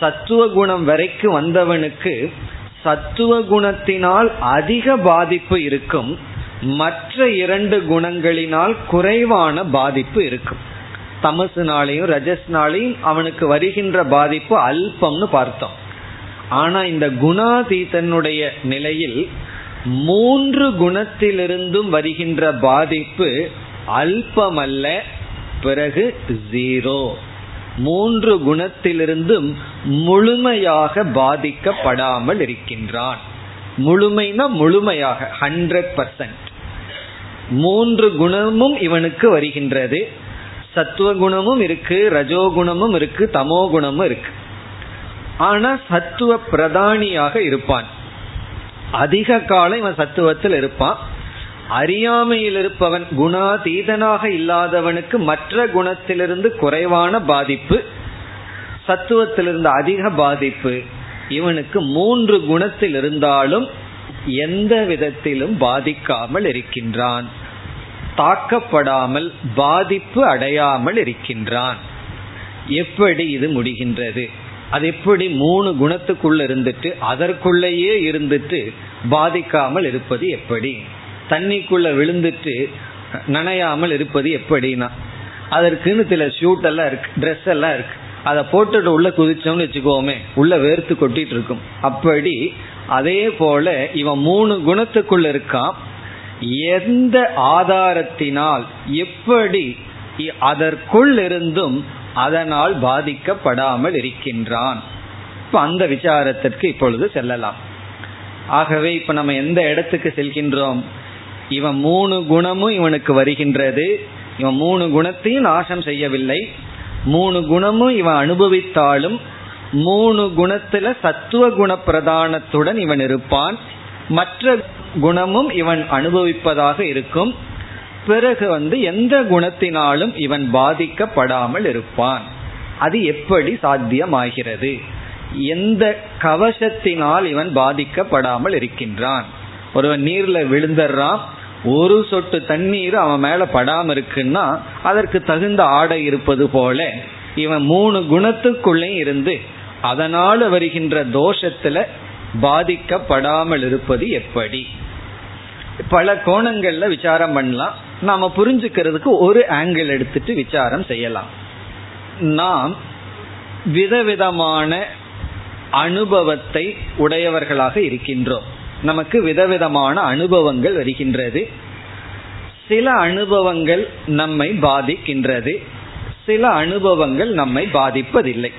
சத்துவ குணம் வரைக்கும் வந்தவனுக்கு சத்துவ குணத்தினால் அதிக பாதிப்பு இருக்கும். மற்ற இரண்டு குணங்களினால் குறைவான பாதிப்பு இருக்கும். தமசுனாலையும் ரஜஸ்னாலையும் அவனுக்கு வருகின்ற பாதிப்பு அல்பம்னு பார்த்தோம். ஆனா இந்த குணாதீதனுடைய நிலையில் மூன்று குணத்திலிருந்தும் வருகின்ற பாதிப்பு அல்பமல்ல பிறகு ஜீரோ. மூன்று குணத்திலிருந்தும் முழுமையாக பாதிக்கப்படாமல் இருக்கின்றான். முழுமைனா முழுமையாக ஹண்ட்ரட் பர்சன்ட் மூன்று குணமும் இவனுக்கு வருகின்றது. சத்துவ குணமும் இருக்கு ரஜோகுணமும் இருக்கு தமோ குணமும் இருக்கு. ஆனா சத்துவ பிரதானியாக இருப்பான். அதிக காலம் இவன் சத்துவத்தில் இருப்பான். அறியாமையில் இருப்பவன் குணாதீதனாக இல்லாதவனுக்கு மற்ற குணத்திலிருந்து குறைவான பாதிப்பு சத்துவத்திலிருந்து அதிக பாதிப்பு. இவனுக்கு மூன்று குணத்தில் இருந்தாலும் எந்த விதத்திலும் பாதிக்காமல் இருக்கின்றான். தாக்கப்படாமல் பாதிப்பு அடையாமல் இருக்கின்றான். எப்படி இது முடிகின்றது? அது எப்படி மூணு குணத்துக்குள்ள இருந்துட்டு அதற்குள்ளேயே இருந்துட்டு பாதிக்காமல் இருப்பது எப்படி? தண்ணிக்குள்ள விழுந்துட்டு நனையாமல் இருப்பது எப்படின்னா? அதற்குன்னு சில ஷூட் எல்லாம் இருக்கு ட்ரெஸ் எல்லாம் இருக்கு. அதை போட்டுட்டு உள்ள குதிச்சோம்னு வச்சுக்கோமே உள்ள வேர்த்து கொட்டிட்டு இருக்கும். அப்படி அதே போல இவன் மூணு குணத்துக்குள்ள இருக்கான். எந்த ஆதாரத்தினால் எப்படி அதற்குள் இருந்தும் அதனால் பாதிக்கப்படாமல் இருக்கின்றான். இப்ப அந்த விசாரத்திற்கு இப்பொழுது செல்லலாம். ஆகவே இப்ப நம்ம எந்த இடத்துக்கு செல்கின்றோம்? இவன் மூணு குணமும் இவனுக்கு வருகின்றது. இவன் மூணு குணத்தையும் நாசம் செய்யவில்லை. மூணு குணமும் இவன் அனுபவித்தாலும் மூணு குணத்துல சத்துவ குண பிரதானத்துடன் இவன் இருப்பான். மற்ற குணமும் இவன் அனுபவிப்பதாக இருக்கும். பிறகு வந்து எந்த குணத்தினாலும் இவன் பாதிக்கப்படாமல் இருப்பான். அது எப்படி சாத்தியமாகிறது? எந்த கவசத்தினால் இவன் பாதிக்கப்படாமல் இருக்கின்றான்? ஒருவன் நீர்ல விழுந்துடுறான். ஒரு சொட்டு தண்ணீர் அவன் மேல படாம இருக்குன்னா அதற்கு தகுந்த ஆடை இருப்பது போல இவன் மூணு குணத்துக்குள்ளே இருந்து அதனால வருகின்ற தோஷத்துல பாதிக்கப்படாமல் இருப்பது எப்படி? பல கோணங்கள்ல விசாரம் பண்ணலாம். நாம புரிஞ்சுக்கிறதுக்கு ஒரு ஆங்கிள் எடுத்துட்டு விசாரம் செய்யலாம். நாம் விதவிதமான அனுபவத்தை உடையவர்களாக இருக்கின்றோம். நமக்கு விதவிதமான அனுபவங்கள் வருகின்றது. சில அனுபவங்கள் நம்மை பாதிக்கின்றது. சில அனுபவங்கள் நம்மை பாதிப்பதில்லை.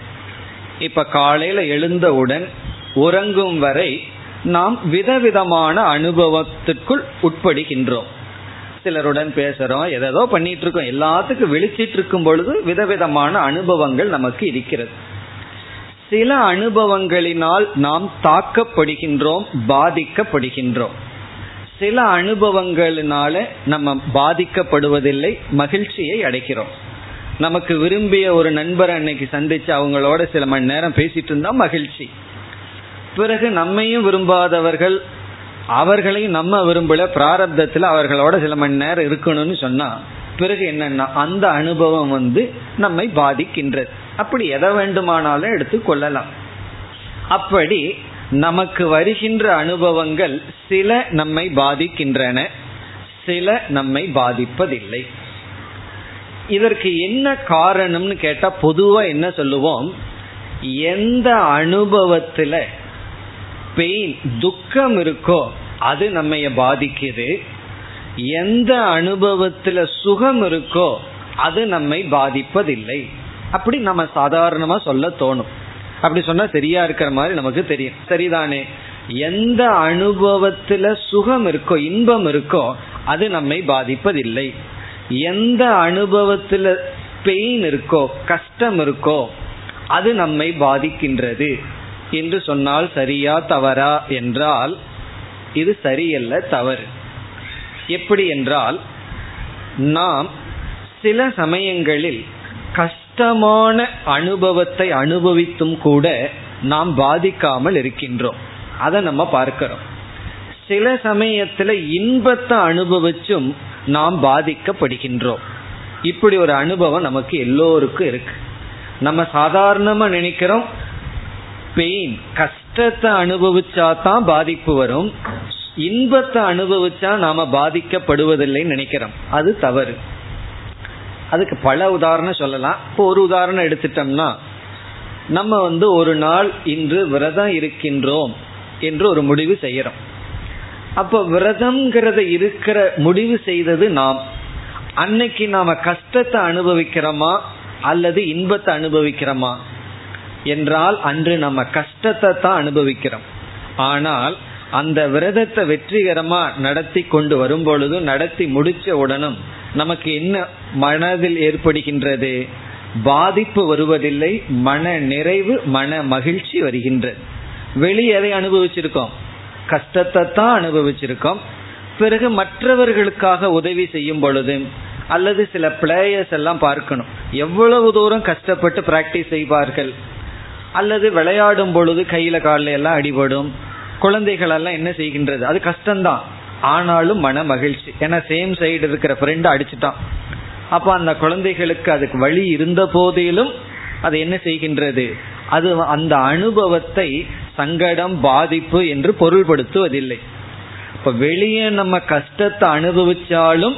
இப்ப காலையில எழுந்தவுடன் உறங்கும் வரை நாம் விதவிதமான அனுபவத்திற்குள் உட்படுகின்றோம். சிலருடன் பேசுறோம் எதோ பண்ணிட்டு இருக்கோம். எல்லாத்துக்கும் விழிச்சிட்டு இருக்கும் பொழுது விதவிதமான அனுபவங்கள் நமக்கு இருக்கிறது. சில அனுபவங்களினால் நாம் தாக்கப்படுகின்றோம் பாதிக்கப்படுகின்றோம். சில அனுபவங்களினால நம்ம பாதிக்கப்படுவதில்லை மகிழ்ச்சியை அடைக்கிறோம். நமக்கு விரும்பிய ஒரு நண்பர் அன்னைக்கு சந்திச்சு அவங்களோட சில மணி நேரம் பேசிட்டு இருந்தா மகிழ்ச்சி. பிறகு நம்மையும் விரும்பாதவர்கள் அவர்களையும் நம்ம விரும்பல பிராரப்தத்தில் அவர்களோட சில மணி நேரம் இருக்கணும்னு சொன்னா பிறகு என்னன்னா அந்த அனுபவம் வந்து நம்மை பாதிக்கின்றது. அப்படி எதை வேண்டுமானாலும் எடுத்து கொள்ளலாம். அப்படி நமக்கு வருகின்ற அனுபவங்கள் சில நம்மை பாதிக்கின்றன சில நம்மை பாதிப்பதில்லை. இதற்கு என்ன காரணம்னு கேட்டா பொதுவா என்ன சொல்லுவோம்? எந்த அனுபவத்துல பெயின் துக்கம் இருக்கோ அது நம்ம பாதிக்குது. எந்த அனுபவத்துல சுகம் இருக்கோ அது நம்மை பாதிப்பதில்லை. அப்படி நம்ம சாதாரணமா சொல்ல தோணும். அப்படி சொன்னா சரியா இருக்கிற மாதிரி நமக்கு தெரியும். சரிதானே? எந்த அனுபவத்துல சுகம் இருக்கோ இன்பம் இருக்கோ அது நம்மை பாதிப்பதில்லை. எந்த அனுபவத்துல பெயின் இருக்கோ கஷ்டம் இருக்கோ அது நம்மை பாதிக்கின்றது. என்று சொன்னால் சரியா தவறா என்றால் இது சரியல்ல தவறு. எப்படி என்றால் நாம் சில சமயங்களில் கஷ்டமான அனுபவத்தை அனுபவித்தும் கூட நாம் பாதிக்காமல் இருக்கின்றோம். அதை நம்ம பார்க்கிறோம். சில சமயத்துல இன்பத்தை அனுபவிச்சும் நாம் பாதிக்கப்படுகின்றோம். இப்படி ஒரு அனுபவம் நமக்கு எல்லோருக்கும் இருக்கு. நம்ம சாதாரணமா நினைக்கிறோம் பெயின். கஷ்டத்தை அனுபவிச்சா தான் பாதிப்பு வரும். இன்பத்தை அனுபவிச்சா நாம பாதிக்கப்படுவதில்லைன்னு நினைக்கிறோம். அது தவறு. அதுக்கு பல உதாரணம் சொல்லலாம். இப்போ ஒரு உதாரணம் எடுத்துட்டோம்னா நம்ம வந்து ஒரு நாள் இன்று விரதம் இருக்கின்றோம் என்று ஒரு முடிவு செய்யறோம். அப்ப விரதம்ங்கிறத இருக்கிற முடிவு செய்தது நாம். அன்னைக்கு நாம கஷ்டத்தை அனுபவிக்கிறோமா அல்லது இன்பத்தை அனுபவிக்கிறோமா? என்றால் அன்று நம்ம கஷ்டத்தை தான் அனுபவிக்கிறோம். ஆனால் அந்த விரதத்தை வெற்றிகரமா நடத்தி கொண்டு வரும் பொழுதும் நடத்தி முடிச்ச உடனும் நமக்கு என்ன மனதில் ஏற்படுகின்றது? பாதிப்பு வருவதில்லை மன நிறைவு மன மகிழ்ச்சி வருகின்றது. வெளியே எதை அனுபவிச்சிருக்கோம்? கஷ்டத்தை தான் அனுபவிச்சிருக்கோம். பிறகு மற்றவர்களுக்காக உதவி செய்யும் பொழுது அல்லது சில பிளேயர்ஸ் எல்லாம் பார்க்கணும். எவ்வளவு தூரம் கஷ்டப்பட்டு பிராக்டிஸ் செய்வார்கள்? அல்லது விளையாடும் பொழுது கையில காலில் எல்லாம் அடிபடும். குழந்தைகள் எல்லாம் என்ன செய்கின்றது? அது கஷ்டம்தான். ஆனாலும் மன மகிழ்ச்சி. ஏன்னா சேம் சைடு இருக்கிற ஃப்ரெண்ட் அடிச்சுட்டான். அப்ப அந்த குழந்தைகளுக்கு அதுக்கு வழி இருந்த போதிலும் அது என்ன செய்கின்றது? அது அந்த அனுபவத்தை சங்கடம் பாதிப்பு என்று பொருள்படுத்துவதில்லை. இப்ப வெளியே நம்ம கஷ்டத்தை அனுபவிச்சாலும்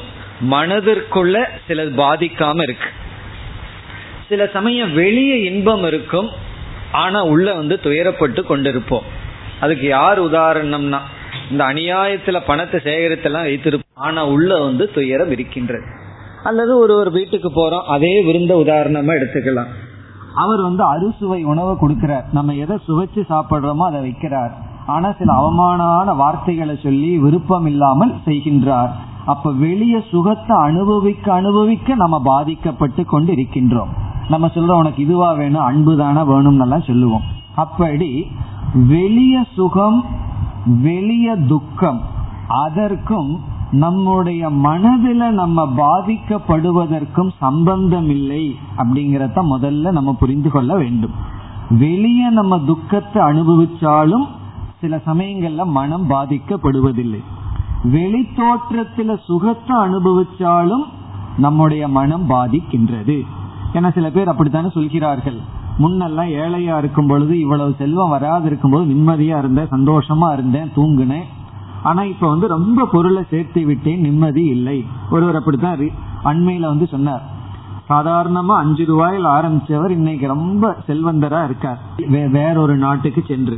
மனதிற்குள்ள சில பாதிக்காம இருக்கு. சில சமயம் வெளியே இன்பம் இருக்கும். ஆனா உள்ள வந்து துயரப்பட்டு கொண்டிருப்போம். அதுக்கு யார் உதாரணம்னா இந்த அநியாயத்துல பணத்தை சேகரித்தெல்லாம் வைத்திருப்போம் ஆனா உள்ள வந்து துயரம் இருக்கின்றது. அல்லது ஒரு ஒரு வீட்டுக்கு போறோம் அதே விருந்த உதாரணமா எடுத்துக்கலாம். அவர் வந்து அறுசுவை உணவை கொடுக்கிறார். நம்ம எதை சுவைச்சு சாப்பிட்றோமோ அதை வைக்கிறார். ஆனா சில அவமானமான வார்த்தைகளை சொல்லி விருப்பம் இல்லாமல் செய்கின்றார். அப்ப வெளிய சுகத்தை அனுபவிக்க அனுபவிக்க நம்ம பாதிக்கப்பட்டு கொண்டு இருக்கின்றோம் நம்ம சொல்றோம் உனக்கு இதுவா வேணும் அன்பு தானே வேணும்னு சொல்லுவோம். அப்படி வெளிய சுகம் வெளிய துக்கம். அதற்கும் நம்முடைய மனதில நம்ம பாதிக்கப்படுவதற்கும் சம்பந்தம் இல்லை அப்படிங்கறத முதல்ல நம்ம புரிந்து கொள்ள வேண்டும். வெளிய நம்ம துக்கத்தை அனுபவிச்சாலும் சில சமயங்கள்ல மனம் பாதிக்கப்படுவதில்லை. வெளி தோற்றத்துல சுகத்தை அனுபவிச்சாலும் நம்முடைய மனம் பாதிக்கின்றது. என சில பேர் அப்படித்தானே சொல்கிறார்கள். முன்னெல்லாம் ஏழையா இருக்கும் பொழுது இவ்வளவு செல்வம் வராது இருக்கும்போது நிம்மதியா இருந்தேன் சந்தோஷமா இருந்தேன் தூங்குனேன். ஆனா இப்ப வந்து ரொம்ப பொருளை சேர்த்து விட்டேன் நிம்மதி இல்லை. ஒருவர் அப்படித்தான் அண்மையில வந்து சொன்னார். சாதாரணமா அஞ்சு ரூபாயில் ஆரம்பிச்சவர் இன்னைக்கு ரொம்ப செல்வந்தரா இருக்கார். வேறொரு நாட்டுக்கு சென்று.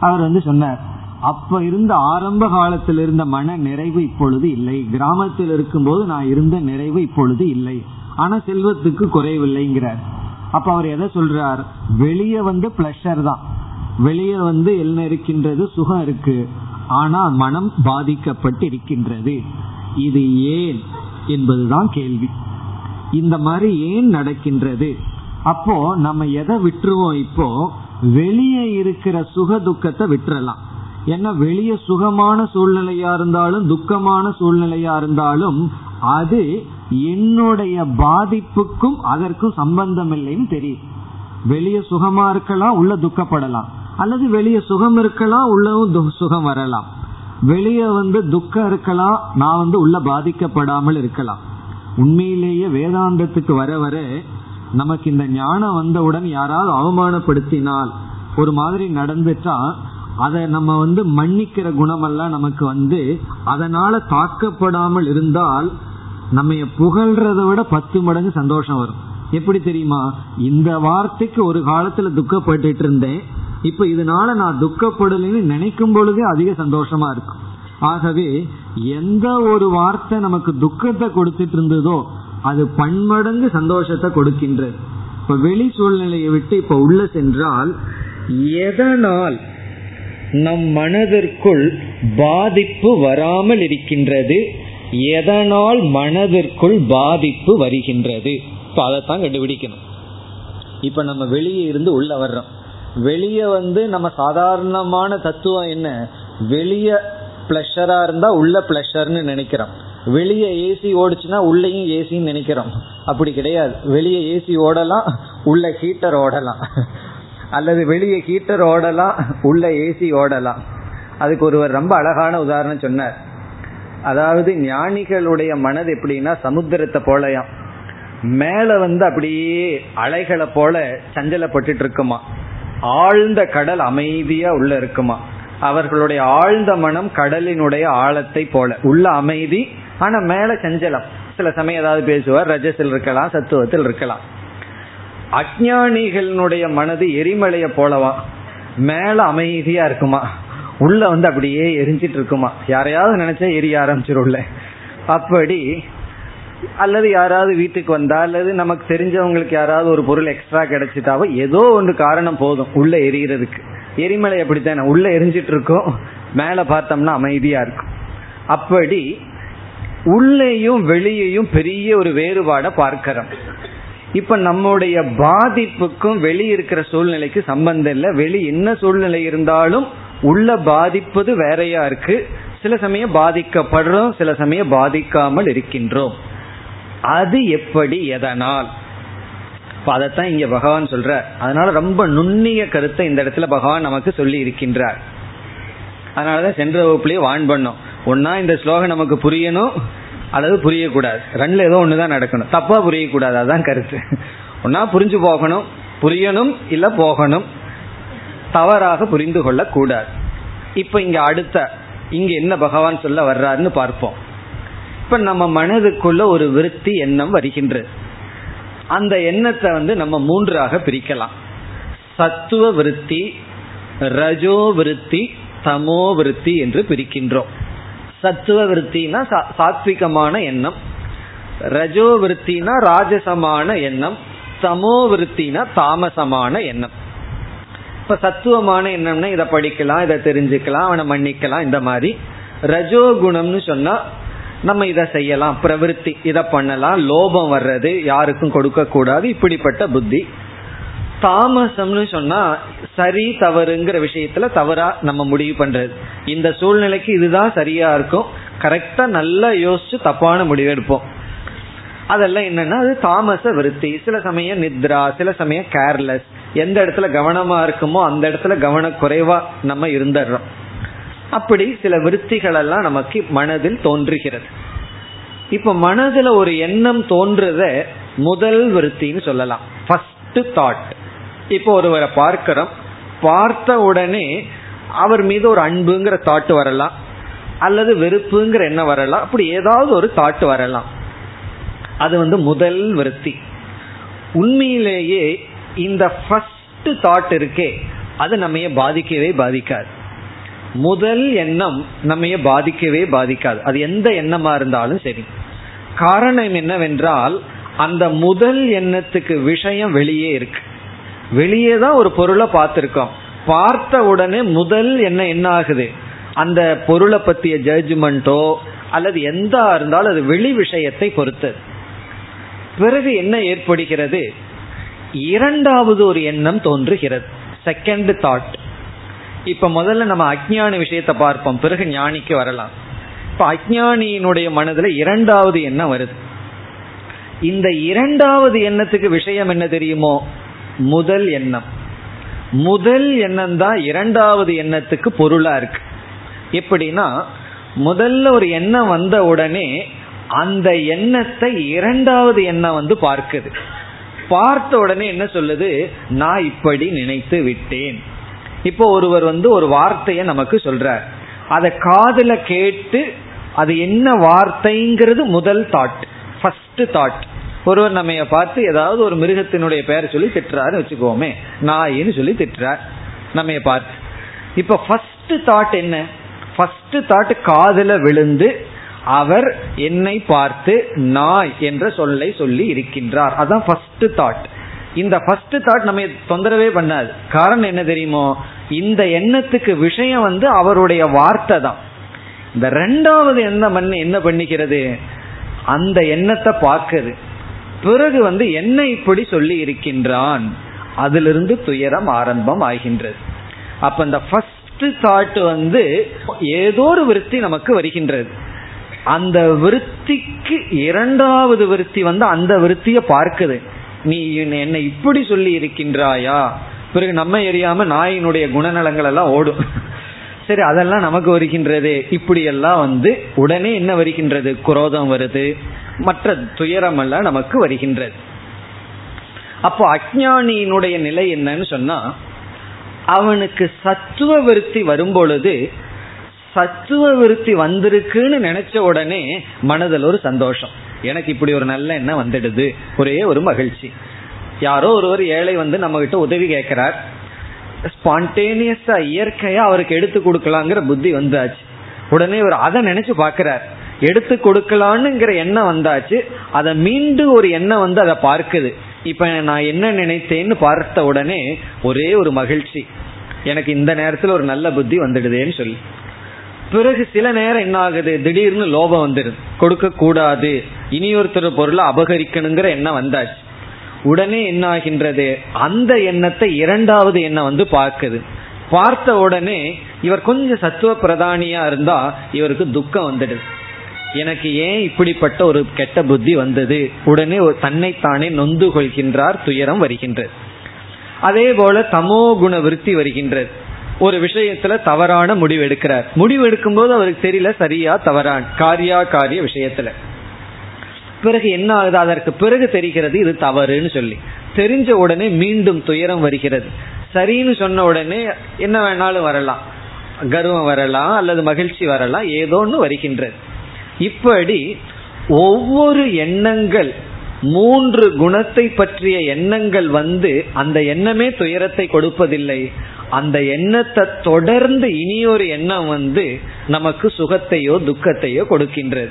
அவர் வந்து சொன்னார் அப்ப இருந்த ஆரம்ப காலத்தில் இருந்த மன நிறைவு இப்பொழுது இல்லை. கிராமத்தில் இருக்கும்போது நான் இருந்த நிறைவு இப்பொழுது இல்லை. ஆனா செல்வத்துக்கு குறைவில்லைங்கிறார். அப்ப அவர் எதை சொல்றார்? வெளியே வந்து பிளஷர் தான். வெளியே வந்து என்ன இருக்கின்றது? சுகம் இருக்கு. ஆனா மனம் பாதிக்கப்பட்டு இருக்கின்றது இது ஏன் என்பதுதான் கேள்வி. இந்த மாதிரி ஏன் நடக்கின்றது? அப்போ நம்ம எதை விட்டுருவோம் இப்போ? வெளியே இருக்கிற சுக துக்கத்தை விட்டுறலாம். ஏன்னா வெளியே சுகமான சூழ்நிலையா இருந்தாலும் துக்கமான சூழ்நிலையா இருந்தாலும் அது என்னுடைய பாதிப்புக்கும் அதற்கும் சம்பந்தம் இல்லைன்னு தெரியும் வெளியே சுகமா இருக்கலாம் உள்ள துக்கப்படலாம். அல்லது வெளியே சுகம் இருக்கலாம் உள்ளவும் சுகம் வரலாம். வெளியே வந்து துக்கம் இருக்கலாம் நான் வந்து உள்ள பாதிக்கப்படாமல் இருக்கலாம். உண்மையிலேயே வேதாந்தத்துக்கு வர வர நமக்கு இந்த ஞானம் வந்தவுடன் யாராவது அவமானப்படுத்தினால் ஒரு மாதிரி நடந்துட்டா அதை நம்ம வந்து மன்னிக்கிற குணமெல்லாம் நமக்கு வந்து அதனால தாக்கப்படாமல் இருந்தால் நம்ம புகழ்றத விட பத்து மடங்கு சந்தோஷம் வரும். எப்படி தெரியுமா? இந்த வார்த்தைக்கு ஒரு காலத்துல துக்கப்பட்டு இருந்தேன். இப்ப இதனால நான் துக்கப்படலைன்னு நினைக்கும் பொழுதே அதிக சந்தோஷமா இருக்கும். ஆகவே எந்த ஒரு வார்த்தை நமக்கு துக்கத்தை கொடுத்துட்டு இருந்ததோ அது பன்மடங்கு சந்தோஷத்தை கொடுக்கின்றது. இப்ப வெளி சூழ்நிலையை விட்டு இப்ப உள்ள சென்றால் எதனால் நம் மனதிற்குள் பாதிப்பு வராமல் இருக்கின்றது? எதனால் மனதிற்குள் பாதிப்பு வருகின்றது? இப்ப அதைத்தான் கண்டுபிடிக்கணும். இப்ப நம்ம வெளியே இருந்து உள்ள வர்றோம். வெளியே வந்து நம்ம சாதாரணமான தத்துவம் என்ன? வெளியே பிளஷரா இருந்தா உள்ள பிளஷர்னு நினைக்கிறோம். வெளியே ஏசி ஓடுச்சுன்னா உள்ளேயும் ஏசின்னு நினைக்கிறோம். அப்படி கிடையாது. வெளியே ஏசி ஓடலாம் உள்ள ஹீட்டர் ஓடலாம். அல்லது வெளியே ஹீட்டர் ஓடலாம் உள்ள ஏசி ஓடலாம். அதுக்கு ஒருவர் ரொம்ப அழகான உதாரணம் சொன்னார். அதாவது ஞானிகளுடைய மனது எப்படின்னா சமுத்திரத்தை போலயாம். மேல வந்து அப்படியே அலைகளை போல சஞ்சலப்பட்டு இருக்குமா. ஆழ்ந்த கடல் அமைதியா உள்ள இருக்குமா. அவர்களுடைய ஆழ்ந்த மனம் கடலினுடைய ஆழத்தை போல. உள்ள அமைதி ஆனா மேல சஞ்சலம். சில சமயம் ஏதாவது பேசுவார் ரஜசில் இருக்கலாம் சத்துவத்தில் இருக்கலாம். அஜானிகளினுடைய மனது எரிமலைய போலவா. மேல அமைதியா இருக்குமா. உள்ள வந்து அப்படியே எரிஞ்சிட்டு இருக்குமா? யாரையாவது நினைச்சா எரிய ஆரம்பிச்சிரும்ல. அப்படி அல்லது யாராவது வீட்டுக்கு வந்தா அல்லது நமக்கு தெரிஞ்சவங்களுக்கு யாராவது ஒரு பொருள் எக்ஸ்ட்ரா கிடைச்சிட்டாவோ ஏதோ ஒன்று காரணம் போதும் உள்ள எரியறதுக்கு. எரிமலை அப்படித்தானே? உள்ள எரிஞ்சிட்டு இருக்கும். மேல பார்த்தோம்னா அமைதியா இருக்கும். அப்படி உள்ளேயும் வெளியையும் பெரிய ஒரு வேறுபாடை பார்க்கிறோம். இப்ப நம்முடைய பாதிப்புக்கும் வெளியே இருக்கிற சூழ்நிலைக்கு சம்பந்தம் இல்லை. வெளி என்ன சூழ்நிலை இருந்தாலும் உள்ள பாதிப்பது வேறையா இருக்கு. சில சமயம் பாதிக்கப்படுறோம் சில சமயம் பாதிக்காமல் இருக்கின்றோம். அது எப்படி எதனால்? அதைத்தான் இங்க பகவான் சொல்ற அதனால ரொம்ப நுண்ணிய கருத்தை இந்த இடத்துல பகவான் நமக்கு சொல்லி இருக்கின்றார். அதனாலதான் சென்ற வகுப்புலயே வான் பண்ணோம். ஒன்னா இந்த ஸ்லோகம் நமக்கு புரியணும் அல்லது புரியக்கூடாது. ரெண்டுல ஏதோ ஒண்ணுதான் நடக்கணும். தப்பா புரியக்கூடாது அதுதான் கருத்து. ஒன்னா புரிஞ்சு போகணும் புரியணும் இல்ல போகணும். தவறாக புரிந்து கொள்ள கூடாது இப்ப இங்க அடுத்த இங்க என்ன பகவான் சொல்ல வர்றாருன்னு பார்ப்போம். இப்ப நம்ம மனதுக்குள்ள ஒரு விருத்தி எண்ணம் வருகின்றது. அந்த எண்ணத்தை வந்து நம்ம மூன்றாக பிரிக்கலாம். சத்துவ விருத்தி ரஜோ விருத்தி தமோ விருத்தி என்று பிரிக்கின்றோம். சத்துவ விருத்தினா சாத்விகமான எண்ணம். ரஜோ விருத்தினா ராஜசமான எண்ணம். தமோ விருத்தினா தாமசமான எண்ணம். இப்ப சத்துவமான என்னம்னா இதை படிக்கலாம் இதை தெரிஞ்சுக்கலாம் அவனை மன்னிக்கலாம் இந்த மாதிரி. ரஜோ குணம்னு சொன்னா நம்ம இதை செய்யலாம் பிரவருத்தி இதை பண்ணலாம் லோபம் வர்றது யாருக்கும் கொடுக்க கூடாது இப்படிப்பட்ட புத்தி. தாமசம்னு சொன்னா சரி தவறுங்கிற விஷயத்துல தவறா நம்ம முடிவு பண்றது. இந்த சூழ்நிலைக்கு இதுதான் சரியா இருக்கும். கரெக்டா நல்லா யோசிச்சு தப்பான முடிவு எடுப்போம். அதெல்லாம் என்னன்னா அது தாமச விருத்தி. சில சமயம் நித்ரா சில சமயம் கேர்லெஸ் எந்த இடத்துல கவனமா இருக்குமோ அந்த இடத்துல கவன குறைவா நம்ம இருந்துடுறோம். அப்படி சில விருத்திகள் எல்லாம் நமக்கு மனதில் தோன்றுகிறது. இப்ப மனதுல ஒரு எண்ணம் தோன்றத முதல் விருத்தின்னு சொல்லலாம். ஃபர்ஸ்ட் தாட் இப்போ ஒருவரை பார்க்கிறோம். பார்த்த உடனே அவர் மீது ஒரு அன்புங்கிற தாட் வரலாம். அல்லது வெறுப்புங்கிற எண்ணம் வரலாம். அப்படி ஏதாவது ஒரு தாட்டு வரலாம். அது வந்து முதல் விருத்தி. உண்மையிலேயே இந்த ஃபர்ஸ்ட் தாட் இருக்கே அது நம்ம பாதிக்கவே பாதிக்காது. முதல் எண்ணம் நம்ம பாதிக்கவே பாதிக்காது. அது எந்த எண்ணமா இருந்தாலும் சரி. காரணம் என்னவென்றால் அந்த முதல் எண்ணத்துக்கு விஷயம் வெளியே இருக்கு. வெளியே தான் ஒரு பொருளை பார்த்துருக்கோம். பார்த்த உடனே முதல் எண்ணம் என்ன ஆகுது? அந்த பொருளை பற்றிய ஜட்ஜ்மெண்ட்டோ அல்லது எந்த இருந்தாலும் அது வெளி விஷயத்தை பொறுத்தது. பிறகு என்ன ஏற்படுகிறது? இரண்டாவது ஒரு எண்ணம் தோன்றுகிறது. செகண்ட் தாட் இப்ப முதல்ல நம்ம அஜ்ஞான விஷயத்தை பார்ப்போம். பிறகு ஞானிக்கு வரலாம். இப்ப அஜ்ஞானியினுடைய மனதுல இரண்டாவது எண்ணம் வருது. இந்த இரண்டாவது எண்ணத்துக்கு விஷயம் என்ன தெரியுமோ? முதல் எண்ணம். முதல் எண்ணம் தான் இரண்டாவது எண்ணத்துக்கு பொருளா இருக்கு. எப்படின்னா முதல்ல ஒரு எண்ணம் வந்த உடனே அந்த எண்ணத்தை இரண்டாவது எண்ணம் வந்து பார்க்குது. பார்த்த உடனே என்ன சொல்லுது? நான் இப்படி நினைத்து விட்டேன். இப்போ ஒருவர் வந்து ஒரு வார்த்தையை நமக்கு சொல்றார். அதை காதல கேட்டு அது என்ன வார்த்தைங்கிறது முதல் தாட் ஃபர்ஸ்ட் தாட் ஒருவர் நம்ம பார்த்து ஏதாவது ஒரு மிருகத்தினுடைய பெயரை சொல்லி திட்டுறாருன்னு வச்சுக்கோமே நாயின்னு சொல்லி திட்டுறார். நம்ம பார்த்து. இப்போ ஃபர்ஸ்ட் தாட் என்ன? ஃபர்ஸ்ட் தாட் காதல விழுந்து அவர் என்னை பார்த்து நாய் என்ற சொல்லை சொல்லி இருக்கின்றார். அதான் ஃபர்ஸ்ட் தாட் இந்த ஃபர்ஸ்ட் தாட் நம்ம தொந்தரவே பண்ணாது. காரணம் என்ன தெரியுமோ? இந்த எண்ணத்துக்கு விஷயம் வந்து அவருடைய வார்த்தை தான். இந்த ரெண்டாவது எண்ணம் பண்ண என்ன பண்ணிக்கிறது அந்த எண்ணத்தை பார்க்குது. பிறகு வந்து என்ன இப்படி சொல்லி இருக்கின்றான். அதிலிருந்து துயரம் ஆரம்பம் ஆகின்றது. அப்ப இந்த ஃபர்ஸ்ட் தாட் வந்து ஏதோ ஒரு விருத்தி நமக்கு வருகின்றது. அந்த விருத்திக்கு இரண்டாவது விருத்தி வந்து அந்த விருத்திய பார்க்குது. நீ என்னை இப்படி சொல்லி இருக்கின்றாயா? பிறகு நம்ம எரியாம நாயினுடைய குணநலங்கள் எல்லாம் ஓடும். சரி அதெல்லாம் நமக்கு வருகின்றது. இப்படி எல்லாம் வந்து உடனே என்ன வருகின்றது? குரோதம் வருது. மற்ற துயரம் எல்லாம் நமக்கு வருகின்றது. அப்போ அஜானியினுடைய நிலை என்னன்னு சொன்னா அவனுக்கு சத்துவ விருத்தி வரும் பொழுது சத்துவ விருத்தி வந்திருக்குன்னு நினைச்ச உடனே மனதில் ஒரு சந்தோஷம். எனக்கு இப்படி ஒரு நல்ல எண்ணம் வந்துடுது. ஒரே ஒரு மகிழ்ச்சி. யாரோ ஒருவர் ஏழை வந்து நம்ம கிட்ட உதவி கேட்கிறார். ஸ்பான்டேனியஸா இயற்கையா அவருக்கு எடுத்து கொடுக்கலாங்கிற புத்தி வந்தாச்சு. உடனே ஒரு அதை நினைச்சு பாக்குறார் எடுத்து கொடுக்கலான்னுங்கிற எண்ணம் வந்தாச்சு. அதை மீண்டும் ஒரு எண்ணம் வந்து அதை பார்க்குது. இப்ப நான் என்ன நினைத்தேன்னு பார்த்த உடனே ஒரே ஒரு மகிழ்ச்சி. எனக்கு இந்த நேரத்தில் ஒரு நல்ல புத்தி வந்துடுதேன்னு சொல்லி. பிறகு சில நேரம் என்ன ஆகுது திடீர்னு லோபம் வந்துடுது கொடுக்க கூடாது. இனி ஒருத்தர் பொருளை அபகரிக்கணுங்கிற எண்ணம் வந்தாச்சு. உடனே என்ன ஆகின்றது அந்த எண்ணத்தை இரண்டாவது எண்ணம் வந்து பார்க்குது. பார்த்த உடனே இவர் கொஞ்சம் சத்துவ பிரதானியா இருந்தா இவருக்கு துக்கம் வந்துடுது. எனக்கு ஏன் இப்படிப்பட்ட ஒரு கெட்ட புத்தி வந்தது? உடனே ஒரு தன்னைத்தானே நொந்து கொள்கின்றார் துயரம் வருகின்றது. அதே போல தமோ குண விருத்தி வருகின்றது. ஒரு விஷயத்துல தவறான முடிவு எடுக்கிறார். முடிவு எடுக்கும் போது அவருக்கு தெரியல சரியா தவறான். காரியா காரிய விஷயத்துல. பிறகு என்ன ஆகுது? அதற்கு பிறகு தெரிகிறது இது தவறுன்னு சொல்லி. தெரிஞ்ச உடனே மீண்டும் துயரம் வருகிறது. சரின்னு சொன்ன உடனே என்ன வேணாலும் வரலாம். கர்வம் வரலாம் அல்லது மகிழ்ச்சி வரலாம் ஏதோ ஒன்று வருகின்றது. இப்படி ஒவ்வொரு எண்ணங்கள் மூன்று குணத்தை பற்றிய எண்ணங்கள் வந்து அந்த எண்ணமே துயரத்தை கொடுப்பதில்லை. அந்த எண்ணத்தை தொடர்ந்து இனியொரு எண்ணம் வந்து நமக்கு சுகத்தையோ துக்கத்தையோ கொடுக்கின்றது.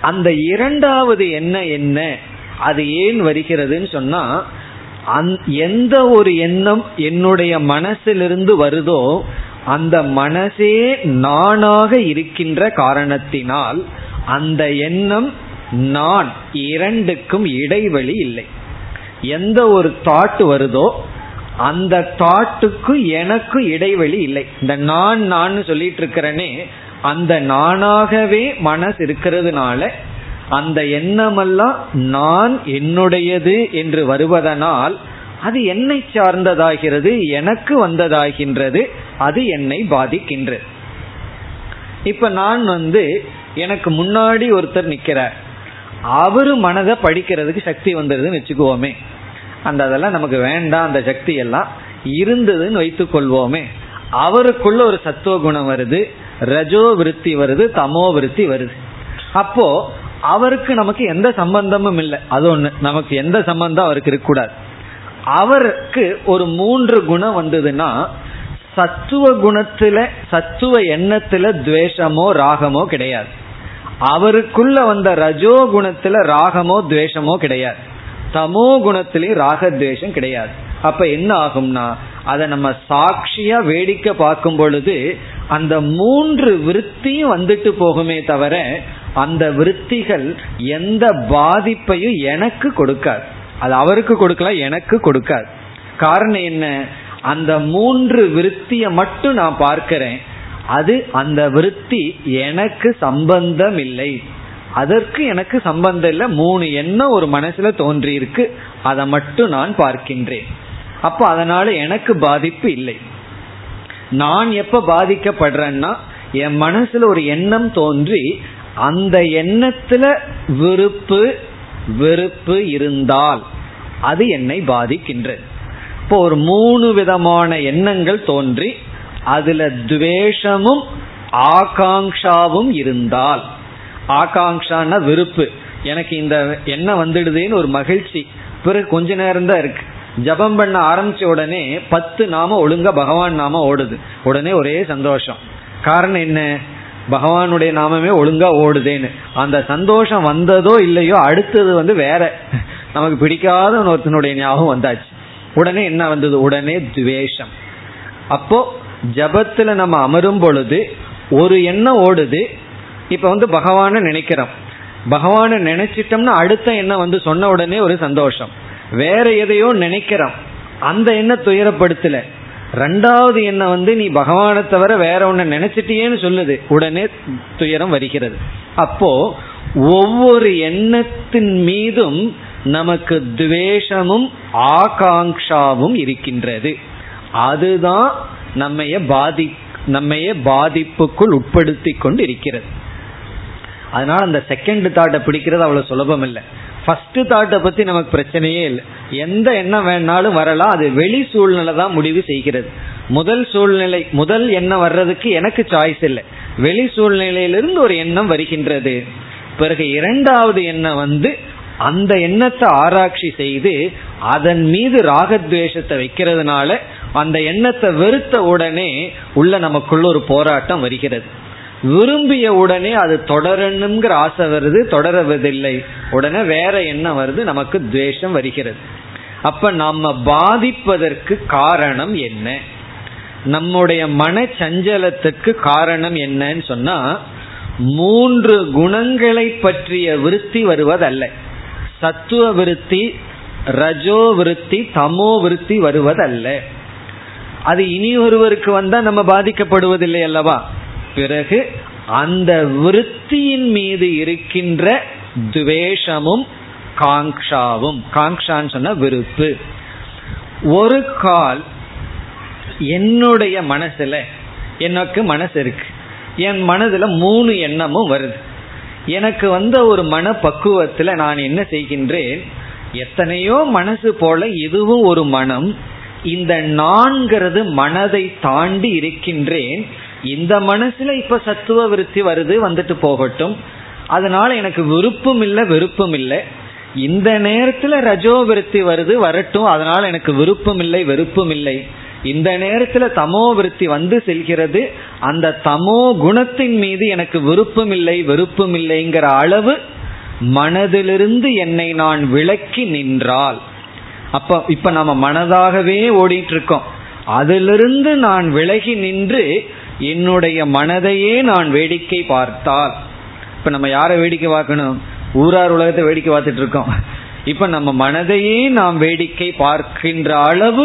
அந்த இரண்டாவது எண்ணம் என்ன? அது ஏன் வருகிறதுன்னு சொன்னா எந்த ஒரு எண்ணம் என்னுடைய மனசிலிருந்து வருதோ அந்த மனசே நானாக இருக்கின்ற காரணத்தினால் அந்த எண்ணம் நான் இரண்டுக்கும் இடைவெளி இல்லை. எந்த ஒரு தாட் வருதோ அந்த தாட்டுக்கு எனக்கு இடைவெளி இல்லை. இந்த நான் நான் சொல்லிட்டு இருக்கிறேனே அந்த நானாகவே மனசு இருக்கிறதுனால அந்த எண்ணமெல்லாம் நான் என்னுடையது என்று வருவதனால் அது என்னை சார்ந்ததாகிறது எனக்கு வந்ததாகின்றது அது என்னை பாதிக்கின்றது. இப்ப நான் வந்து எனக்கு முன்னாடி ஒருத்தர் நிக்கிறார். அவரு மனதை படிக்கிறதுக்கு சக்தி வந்துடுதுன்னு வச்சுக்குவோமே. அந்த அதெல்லாம் நமக்கு வேண்டாம் அந்த சக்தி எல்லாம் இருந்ததுன்னு வைத்துக் கொள்வோமே. அவருக்குள்ள ஒரு சத்துவ குணம் வருது ரஜோ விருத்தி வருது தமோ விருத்தி வருது. அப்போ அவருக்கு நமக்கு எந்த சம்பந்தமும் இல்லை. அது ஒண்ணு நமக்கு எந்த சம்பந்தம் அவருக்கு இருக்கக்கூடாது. அவருக்கு ஒரு மூன்று குணம் வந்ததுன்னா சத்துவ குணத்துல சத்துவ எண்ணத்துல துவேஷமோ ராகமோ கிடையாது. அவருக்குள்ள வந்த ரஜோ குணத்துல ராகமோ துவேஷமோ கிடையாது. தமோ குணத்திலையும் ராகத்வேஷம் கிடையாது. அப்ப என்ன ஆகும்னா அதை நம்ம சாட்சியா வேடிக்கை பார்க்கும் பொழுது அந்த மூன்று விற்த்தியும் வந்துட்டு போகுமே தவிர அந்த விற்த்திகள் எந்த பாதிப்பையும் எனக்கு கொடுக்காது. அது அவருக்கு கொடுக்கலாம் எனக்கு கொடுக்காது. காரணம் என்ன? அந்த மூன்று விருத்தியை மட்டும் நான் பார்க்கிறேன். அது அந்த விருத்தி எனக்கு சம்பந்தம் இல்லை அதற்கு எனக்கு சம்பந்தம் இல்லை. மூணு எண்ணம் ஒரு மனசுல தோன்றி இருக்கு அதை மட்டும் நான் பார்க்கின்றேன். அப்ப அதனால எனக்கு பாதிப்பு இல்லை. நான் எப்ப பாதிக்கப்படுறேன்னா என் மனசுல ஒரு எண்ணம் தோன்றி அந்த எண்ணத்துல விருப்பு வெறுப்பு இருந்தால் அது என்னை பாதிக்கின்றது. இப்போ ஒரு மூணு விதமான எண்ணங்கள் தோன்றி அதுல துவேஷமும் ஆகாங்ஷாவும் இருந்தால். ஆகாங்ஷான விருப்பு எனக்கு இந்த என்ன வந்துடுதுன்னு ஒரு மகிழ்ச்சி. பிறகு கொஞ்ச நேரம் தான் இருக்கு. ஜபம் பண்ண ஆரம்பிச்ச உடனே பத்து நாம ஒழுங்கா பகவான் நாம ஓடுது. உடனே ஒரே சந்தோஷம். காரணம் என்ன? பகவானுடைய நாமமே ஒழுங்கா ஓடுதேன்னு. அந்த சந்தோஷம் வந்ததோ இல்லையோ அடுத்தது வந்து வேற. நமக்கு பிடிக்காத ஒருத்தனுடைய ஞாபகம் வந்தாச்சு. உடனே என்ன வந்தது? உடனே துவேஷம். அப்போ ஜபத்துல நம்ம அமரும் பொழுது ஒரு எண்ணம் ஓடுது. இப்ப வந்து பகவான நினைக்கிறோம். பகவான நினைச்சிட்டோம்னா அடுத்த எண்ணம் வந்து சொன்ன உடனே ஒரு சந்தோஷம். வேற எதையோ நினைக்கிறோம். அந்த எண்ணம் துயரப்படுத்தல. ரெண்டாவது எண்ணம் வந்து நீ பகவானை தவிர வேற ஒன்னு நினைச்சிட்டியேன்னு சொல்லுது. உடனே துயரம் வருகிறது. அப்போ ஒவ்வொரு எண்ணத்தின் மீதும் நமக்கு துவேஷமும் ஆகாங்ஷாவும் இருக்கின்றது. அதுதான் நம்மைய பாதி நம்மையே பாதிப்புக்குள் உட்படுத்தி கொண்டு இருக்கிறது அதனால அந்த செகண்ட் தாட்டை பிடிக்கிறது அவ்வளவு சுலபம் இல்லை ஃபர்ஸ்ட் தாட்டை பத்தி நமக்கு பிரச்சனையே இல்லை. எந்த எண்ணம் வேணாலும் வரலாம். அது வெளி சூழ்நிலை தான் முடிவு செய்கிறது. முதல் சூழ்நிலை முதல் எண்ணம் வர்றதுக்கு எனக்கு சாய்ஸ் இல்லை. வெளி சூழ்நிலையிலிருந்து ஒரு எண்ணம் வருகின்றது. பிறகு இரண்டாவது எண்ணம் வந்து அந்த எண்ணத்தை ஆராய்ச்சி செய்து அதன் மீது ராகத்வேஷத்தை வைக்கிறதுனால அந்த எண்ணத்தை வெறுத்த உடனே உள்ள நமக்குள்ள ஒரு போராட்டம் வருகிறது. விரும்பிய உடனே அது தொடரணுங்கிற ஆசை வருது தொடரவதில்லை. உடனே வேற எண்ணம் வருது நமக்கு துவேஷம் வருகிறது. அப்ப நம்ம பாதிப்பதற்கு காரணம் என்ன? நம்முடைய மன சஞ்சலத்துக்கு காரணம் என்னன்னு சொன்னா மூன்று குணங்களை பற்றிய விருத்தி வருவதல்ல. சத்துவ விருத்தி ரஜோ விருத்தி தமோ விருத்தி வருவதல்ல. அது இனி ஒருவருக்கு வந்தா நம்ம பாதிக்கப்படுவதில்லை அல்லவா? பிறகு அந்த விருத்தியின் மீது இருக்கின்ற துவேஷமும் காங்ஷாவும் காங்ஷான்னு சொன்ன விருப்பு ஒரு கால் என்னுடைய மனசுல எனக்கு மனசு இருக்கு. என் மனதுல மூணு எண்ணமும் வருது. எனக்கு வந்த ஒரு மன பக்குவத்துல நான் என்ன செய்கின்றேன்? எத்தனையோ மனசு போல இதுவும் ஒரு மனம் இந்த நான்கிறது மனதை தாண்டி இருக்கின்றேன். இந்த மனசுல இப்ப சத்துவ விருத்தி வருது வந்துட்டு போகட்டும். அதனால எனக்கு விருப்பம் இல்லை வெறுப்பும் இல்லை. இந்த நேரத்துல ரஜோ விருத்தி வருது வரட்டும். அதனால எனக்கு விருப்பம் இல்லை வெறுப்பும் இல்லை. இந்த நேரத்துல தமோ விருத்தி வந்து செல்கிறது. அந்த தமோ குணத்தின் மீது எனக்கு விருப்பம் இல்லை வெறுப்பும் இல்லைங்கிற அளவு மனதிலிருந்து என்னை நான் விளக்கி நின்றால் அப்ப இப்ப நம்ம மனதாகவே ஓடிட்டு இருக்கோம் அதிலிருந்து நான் விலகி நின்று என்னுடைய மனதையே நான் வேடிக்கை பார்த்தால். இப்ப நம்ம யாரை வேடிக்கை பார்க்கணும்? ஊரார் உலகத்தை வேடிக்கை பார்த்துட்டு இருக்கோம் இப்ப நம்ம மனதையே நாம் வேடிக்கை பார்க்கின்ற அளவு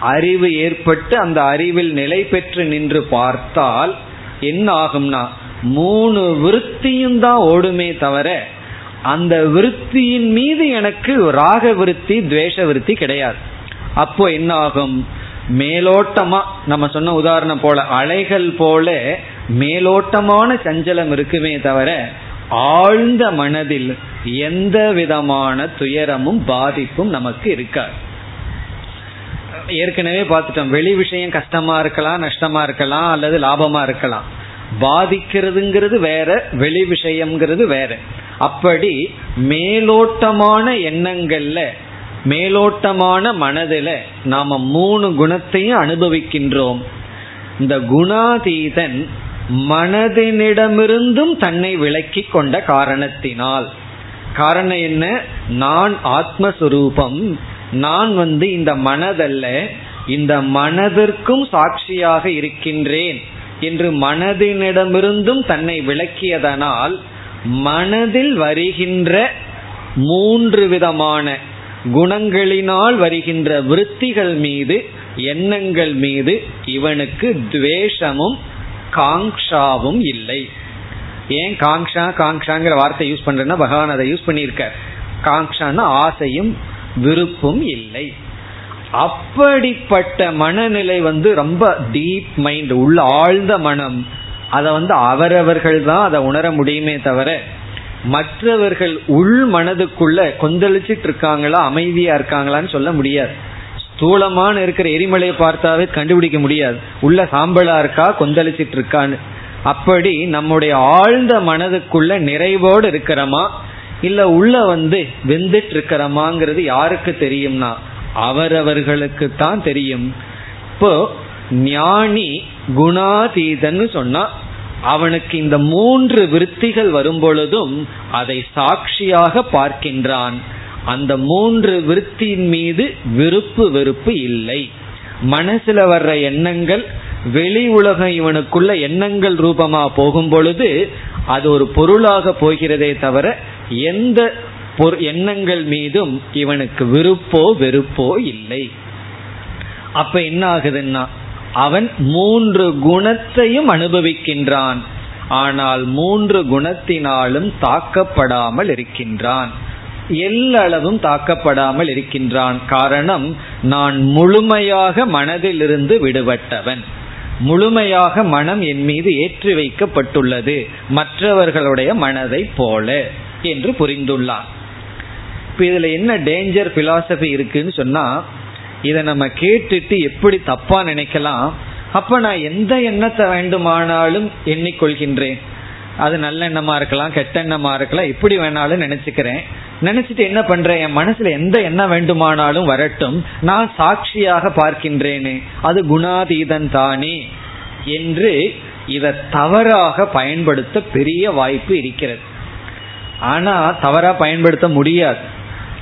அறிவு ஏற்பட்டு அந்த அறிவில் நிலை பெற்று நின்று பார்த்தால் என்ன ஆகும்னா மூணு விருத்தியும் தான் ஓடுமே தவிர அந்த விருத்தியின் மீது எனக்கு ராக விருத்தி துவேஷ விருத்தி கிடையாது. அப்போ என்ன ஆகும் மேலோட்டமா நம்ம சொன்ன உதாரணம் போல அலைகள் போல மேலோட்டமான சஞ்சலம் இருக்குமே தவிர ஆழ்ந்த மனதில் எந்த விதமான துயரமும் பாதிப்பும் நமக்கு இருக்காது. ஏற்கனவே பார்த்துட்டோம் வெளி விஷயம் கஷ்டமா இருக்கலாம் நஷ்டமா இருக்கலாம் அல்லது லாபமா இருக்கலாம். பாதிக்கிறதுங்கிறது வேற வெளி விஷயம்ங்கிறது வேற. அப்படி மேலோட்டமான எண்ணங்கள்ல மேலோட்டமான மனதில் நாம மூணு குணத்தையும் அனுபவிக்கின்றோம். இந்த குணாதீதன் மனதினிடமிருந்தும் தன்னை விளக்கி கொண்ட காரணத்தினால். காரணம் என்ன? நான் ஆத்மஸ்வரூபம். நான் வந்து இந்த மனதல்ல இந்த மனதிற்கும் சாட்சியாக இருக்கின்றேன் என்று மனதினிடமிருந்தும் தன்னை விளக்கியதனால் மனதில் வருகின்ற மூன்று விதமான குணங்களினால் வருகின்ற விருத்திகள் மீது எண்ணங்கள் மீது இவனுக்கு துவேஷமும் காங்ஷாவும் இல்லை. ஏன் காங்ஷா காங்ஷாங்கிற வார்த்தை யூஸ் பண்றேன்னா பகவான் அதை யூஸ் பண்ணியிருக்கார். காங்ஷான்னா ஆசையும் விருப்பும் இல்லை. அப்படிப்பட்ட மனநிலை வந்து ரொம்ப டீப் மைண்ட் உள்ள ஆழ்ந்த மனம் அதை வந்து அவரவர்கள் தான் அதை உணர முடியுமே தவிர மற்றவர்கள் உள் மனதுக்குள்ள கொந்தளிச்சிட்டு இருக்காங்களா அமைதியா இருக்காங்களான்னு சொல்ல முடியாது. ஸ்தூலமான இருக்கிற எரிமலையை பார்த்தாவே கண்டுபிடிக்க முடியாது. உள்ள சாம்பலா இருக்கா கொந்தளிச்சிட்டு இருக்கான்னு. அப்படி நம்முடைய ஆழ்ந்த மனதுக்குள்ள நிறைவோடு இருக்கிறோமா இல்ல உள்ள வந்து வெந்துட்டு இருக்கிறமாங்கிறது யாருக்கு தெரியும்னா அவரவர்களுக்கு தான் தெரியும். இப்போ ஞானி குணாதீதன்னு சொன்னா அவனுக்கு இந்த மூன்று விருத்திகள் வரும்பொழுதும் அதை சாட்சியாக பார்க்கின்றான். அந்த மூன்று விருத்தியின் மீது விருப்பு வெறுப்பு இல்லை. மனசுல வர்ற எண்ணங்கள் வெளி உலகம் இவனுக்குள்ள எண்ணங்கள் ரூபமா போகும் பொழுது அது ஒரு பொருளாக போகிறதே தவிர எந்த எண்ணங்கள் மீதும் இவனுக்கு விருப்போ வெறுப்போ இல்லை. அப்ப என்ன ஆகுதுன்னா அவன் மூன்று குணத்தையும் அனுபவிக்கின்றான். ஆனால் மூன்று குணத்தினாலும் தாக்கப்படாமல் இருக்கின்றான். எல்லளவும் தாக்கப்படாமல் இருக்கின்றான். காரணம் நான் முழுமையாக மனதிலிருந்து விடுபட்டவன். முழுமையாக மனம் என் மீது ஏற்றி வைக்கப்பட்டுள்ளது. மற்றவர்களுடைய மனதை போல என்று புரிந்துள்ளான். இப்ப இதுல என்ன டேஞ்சர் பிலாசபி இருக்குன்னு சொன்னா இதை நம்ம கேட்டுட்டு எப்படி தப்பா நினைக்கலாம்? அப்ப நான் எந்த எண்ணத்தை வேண்டுமானாலும் எண்ணிக்கொள்கின்றேன். அது நல்ல எண்ணமா இருக்கலாம் கெட்ட எண்ணமா இருக்கலாம் எப்படி வேணாலும் நினைச்சுக்கிறேன். நினைச்சிட்டு என்ன பண்றேன்? என் மனசுல எந்த எண்ணம் வேண்டுமானாலும் வரட்டும். நான் சாட்சியாக பார்க்கின்றேனே. அது குணாதீதன் தானே என்று இதை தவறாக பயன்படுத்த பெரிய வாய்ப்பு இருக்கிறது. ஆனா தவறா பயன்படுத்த முடியாது.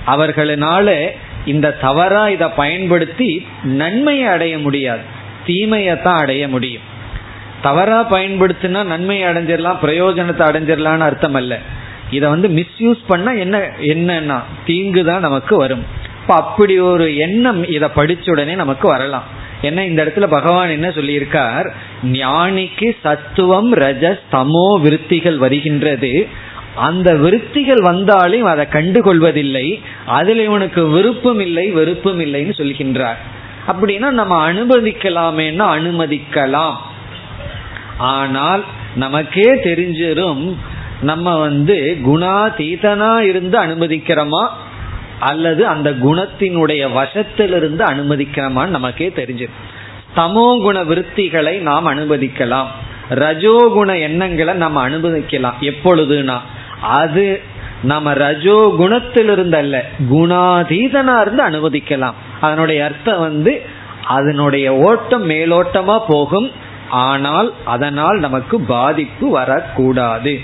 அவர்களினால இந்த தவறா இதை பயன்படுத்தி நன்மையை அடைய முடியாது. தீமையை தான் அடைய முடியும். தவறா பயன்படுத்தினா நன்மையை அடைஞ்சிடலாம் பிரயோஜனத்தை அடைஞ்சிடலாம்னு அர்த்தம் அல்ல இதை வந்து மிஸ்யூஸ் பண்ண என்ன என்னன்னா தீங்கு தான் நமக்கு வரும். இப்போ அப்படி ஒரு எண்ணம் இதை படிச்ச உடனே நமக்கு வரலாம். ஏன்னா இந்த இடத்துல பகவான் என்ன சொல்லியிருக்கார்? ஞானிக்கு சத்துவம் ரஜஸ் தமோ விருத்திகள் வருகின்றது. அந்த விருத்திகள் வந்தாலும் அதை கண்டுகொள்வதில்லை. அதில் இவனுக்கு விருப்பம் இல்லை வெறுப்பும் இல்லைன்னு சொல்கின்றார். அப்படின்னா நம்ம அனுமதிக்கலாமேன்னா அனுமதிக்கலாம். ஆனால் நமக்கே தெரிஞ்சிடும் நம்ம வந்து குணாதீதனா இருந்து அனுமதிக்கிறோமா? அல்லது அந்த குணத்தினுடைய வசத்திலிருந்து அனுமதிக்கிறோமான்னு நமக்கே தெரிஞ்சிடும் தமோ குண விருத்திகளை நாம் அனுமதிக்கலாம். ரஜோகுண எண்ணங்களை நம்ம அனுமதிக்கலாம் எப்பொழுதுனா அது நம்ம ரஜோ குணத்திலிருந்து அல்ல குணாதீதனா இருந்து அனுமதிக்கலாம். அதனுடைய அர்த்தம் வந்து அதனுடைய ஓட்டம் மேலோட்டமா போகும். ஆனால் அதனால் நமக்கு பாதிப்பு வரக்கூடாது.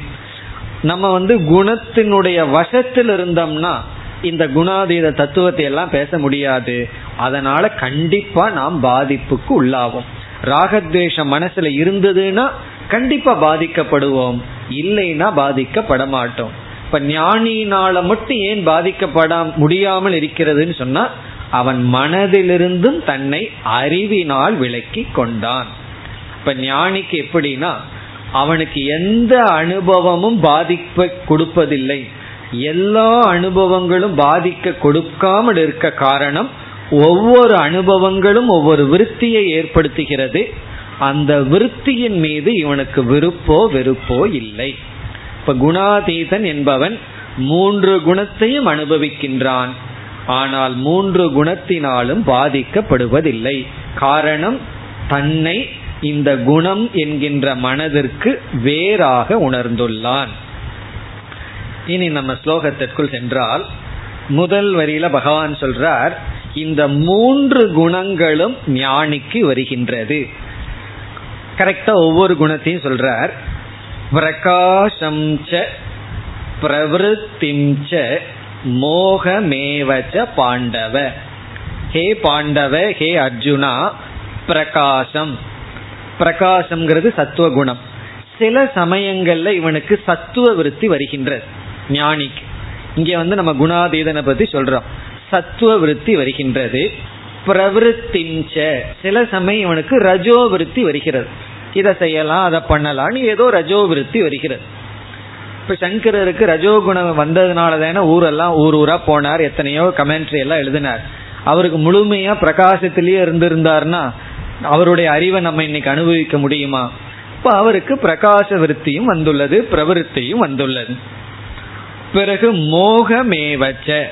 நம்ம வந்து குணத்தினுடைய வசத்தில் இருந்தோம்னா இந்த குணாதீத தத்துவத்தை எல்லாம் பேச முடியாது. அதனால கண்டிப்பா நாம் பாதிப்புக்கு உள்ளாவோம். ராகத்வேஷம் மனசுல இருந்ததுன்னா கண்டிப்பா பாதிக்கப்படுவோம். இல்லைன்னா பாதிக்கப்பட மாட்டோம் இப்ப ஞானியினால மட்டும் ஏன் பாதிக்கப்பட முடியாமல் இருக்கிறதுன்னு சொன்னா அவன் மனதிலிருந்தும் தன்னை அறிவினால் விளக்கி கொண்டான். இப்ப ஞானிக்கு எப்படின்னா அவனுக்கு எந்த அனுபவமும் பாதிப்பை கொடுப்பதில்லை. எல்லா அனுபவங்களும் பாதிக்க கொடுக்காமல் இருக்க காரணம் ஒவ்வொரு அனுபவங்களும் ஒவ்வொரு விருத்தியை ஏற்படுத்துகிறது. அந்த விருத்தியின் மீது இவனுக்கு விருப்போ வெறுப்போ இல்லை. இப்ப குணாதீதன் என்பவன் மூன்று குணத்தையும் அனுபவிக்கின்றான். ஆனால் மூன்று குணத்தினாலும் பாதிக்கப்படுவதில்லை. காரணம் தன்னை இந்த குணம் என்கின்ற மனதிற்கு வேறாக உணர்ந்துள்ளான். இனி நம்ம ஸ்லோகத்திற்குள் சென்றால் முதல் வரியில பகவான் சொல்றார் இந்த மூன்று குணங்களும் ஞானிக்கு வருகின்றது. கரெக்டா ஒவ்வொரு குணத்தையும் சொல்றார். பிரகாசம் ச பிரவருத்திம் மோகமேவச்ச பாண்டவ. ஹே பாண்டவ ஹே அர்ஜுனா பிரகாசம் பிரகாசம்ங்கிறது சத்துவ குணம் சில சமயங்கள்ல இவனுக்கு சத்துவ விருத்தி வருகின்றது. ஞானிக்கு. இங்க வந்து நம்ம குணாதீதனை பத்தி சொல்றோம். சத்துவ விருத்தி வருகின்றது. பிரவருத்திஞ்ச. சில சமயம் இவனுக்கு ரஜோ விருத்தி வருகிறது. இதை செய்யலாம் அதை பண்ணலாம்னு ஏதோ ரஜோ விருத்தி வருகிறது. இப்ப சங்கரருக்கு ரஜோகுணம் வந்ததுனால தானே ஊரெல்லாம் ஊர் ஊரா போனார் எத்தனையோ கமெண்ட்ரி எல்லாம் எழுதினார். அவருக்கு முழுமையா பிரகாசத்திலேயே இருந்திருந்தார்னா அவருடைய அறிவை நம்ம இன்னைக்கு அனுபவிக்க முடியுமா? இப்ப அவருக்கு பிரகாச விருத்தியும் வந்துள்ளது பிரவருத்தியும் வந்துள்ளது. பிறகு மோகமேவச்ச.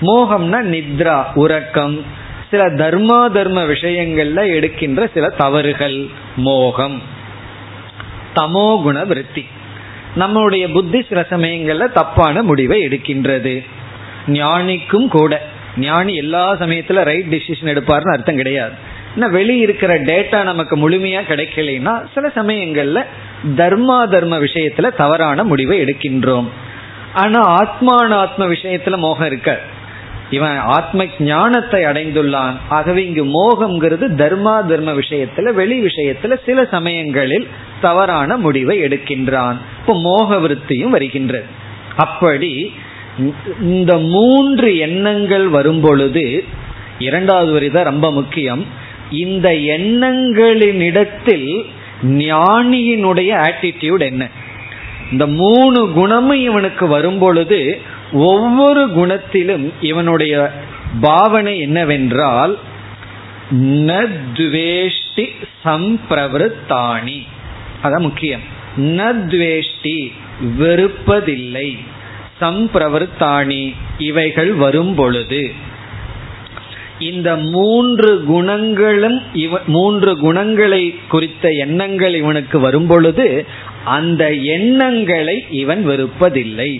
மோகம்னா நித்ரா உறக்கம். சில தர்மா தர்ம விஷயங்கள்ல எடுக்கின்ற சில தவறுகள். மோகம். தமோகுண விருத்தி. நம்மளுடைய புத்தி சில சமயங்கள்ல தப்பான முடிவை எடுக்கின்றது. ஞானிக்கும் கூட. ஞானி எல்லா சமயத்துல ரைட் டிசிஷன் எடுப்பார்னு அர்த்தம் கிடையாது. வெளி இருக்கிற டேட்டா நமக்கு முழுமையா கிடைக்கலைன்னா சில சமயங்கள்ல தர்மா தர்ம விஷயத்துல தவறான முடிவை எடுக்கின்றோம். ஆனா ஆத்மானாத்ம விஷயத்துல மோகம் இருக்க இவன் ஆத்ம ஞானத்தை அடைந்துள்ளான். ஆகவே இங்கு மோகம்ங்கிறது தர்மா தர்ம விஷயத்துல வெளி விஷயத்துல சில சமயங்களில் தவறான முடிவை எடுக்கின்றான். இப்போ மோக விருத்தியும் வருகின்றது. அப்படி இந்த மூன்று எண்ணங்கள் வரும்பொழுது இரண்டாவது வரி தான் ரொம்ப முக்கியம். இந்த எண்ணங்களினிடத்தில் ஞானியினுடைய ஆட்டிடியூட் என்ன? இந்த மூணு குணமும் இவனுக்கு வரும்பொழுது ஒவ்வொரு குணத்திலும் இவனுடைய பாவனை என்னவென்றால் நத்வேஷ்டி சம்பிரவருத்தாணி. அதான் முக்கியம். நத்வேஷ்டி வெறுப்பதில்லை. சம்பிரவருத்தாணி இவைகள் வரும் பொழுது இந்த மூன்று குணங்களும் இவ மூன்று குணங்களை குறித்த எண்ணங்கள் இவனுக்கு வரும் பொழுது அந்த எண்ணங்களை இவன் வெறுப்பதில்லை.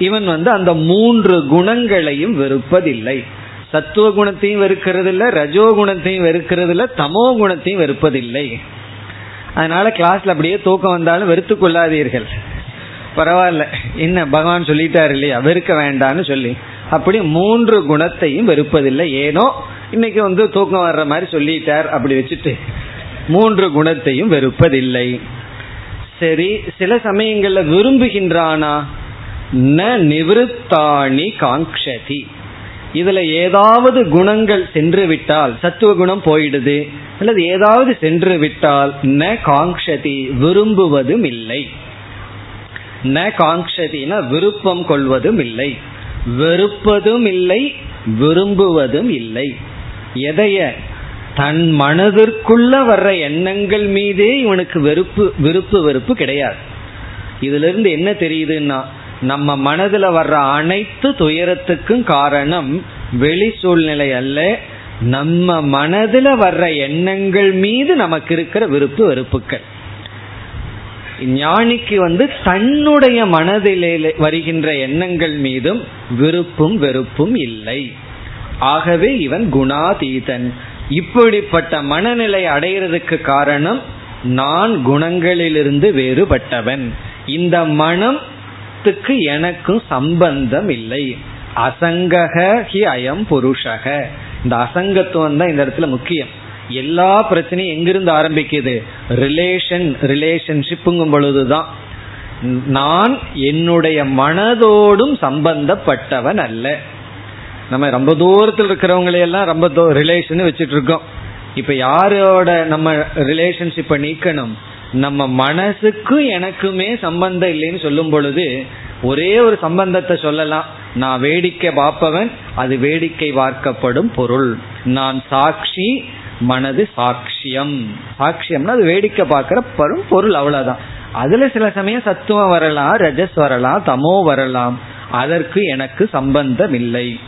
இவன் வந்து அந்த மூன்று குணங்களையும் வெறுப்பதில்லை. சத்துவ குணத்தையும் வெறுக்கிறது இல்லை ரஜோ குணத்தையும் வெறுக்கிறது இல்லை தமோ குணத்தையும் வெறுப்பதில்லை. அதனால கிளாஸ்ல அப்படியே தூக்கம் வந்தாலும் வெறுத்து கொள்ளாதீர்கள். பரவாயில்ல. என்ன பகவான் சொல்லிட்டாரு இல்லையா? வெறுக்க வேண்டான்னு சொல்லி. அப்படி மூன்று குணத்தையும் வெறுப்பதில்லை. ஏனோ இன்னைக்கு வந்து தூக்கம் வர்ற மாதிரி சொல்லிட்டார் அப்படி வச்சுட்டு. மூன்று குணத்தையும் வெறுப்பதில்லை. சரி சில சமயங்கள்ல விரும்புகின்றானா? ந நிவிருத்தாணி காங்கதி இதுல ஏதாவது குணங்கள் சென்று விட்டால் சத்துவ குணம் போயிடுது. அல்லது ஏதாவது சென்று விட்டால் ந காங்கதி விரும்புவதும் இல்லை ந காங்ஷதினா விருப்பம் கொள்வதும் இல்லை வெறுப்பதும் இல்லை விரும்புவதும் இல்லை எதைய? தன் மனதிற்குள்ள வர்ற எண்ணங்கள் மீதே இவனுக்கு வெறுப்பு விருப்பு வெறுப்பு கிடையாது. இதுல இருந்து என்ன தெரியுதுன்னா நம்ம மனதுல வர்ற அனைத்து துயரத்துக்கும் காரணம் வெளி சூழ்நிலை அல்ல. நம்ம மனதுல வர்ற எண்ணங்கள் மீது நமக்கு இருக்கிற விருப்பு வெறுப்புகள் ஞானிக்கு வந்து தன்னுடைய மனதிலே வருகின்ற எண்ணங்கள் மீதும் விருப்பும் வெறுப்பும் இல்லை. ஆகவே இவன் குணாதீதன். இப்படிப்பட்ட மனநிலை அடைகிறதுக்கு காரணம் நான் குணங்களிலிருந்து வேறுபட்டவன். இந்த மனம் மனத்துக்கு எனக்கும் சம்பந்தம் இல்லை அசங்கக ஹி அயம் புருஷக. இந்த அசங்கத்துவம் தான் இந்த இடத்துல முக்கியம். எல்லா பிரச்சனையும் எங்கிருந்து ஆரம்பிக்குது? ரிலேஷன் ரிலேஷன்ஷிப்புங்கும் பொழுதுதான். நான் என்னுடைய மனதோடும் சம்பந்தப்பட்டவன் அல்ல. நம்ம ரொம்ப தூரத்தில் இருக்கிறவங்களையெல்லாம் ரொம்ப ரிலேஷன் வச்சுட்டு இருக்கோம். இப்ப யாரோட நம்ம ரிலேஷன்ஷிப்பை நீக்கணும்? நம்ம மனசுக்கும் எனக்குமே சம்பந்தம் இல்லைன்னு சொல்லும் பொழுது ஒரே ஒரு சம்பந்தத்தை சொல்லலாம். நான் வேடிக்கை பார்ப்பவன் அது வேடிக்கை பார்க்கப்படும் பொருள். நான் சாட்சி மனது சாட்சியம். சாட்சியம்னா அது வேடிக்கை பார்க்கிற பரும் பொருள் அவ்வளவுதான். அதுல சில சமயம் சத்துவம் வரலாம் ரஜஸ் வரலாம் தமோ வரலாம். அதற்கு எனக்கு சம்பந்தம் இல்லை.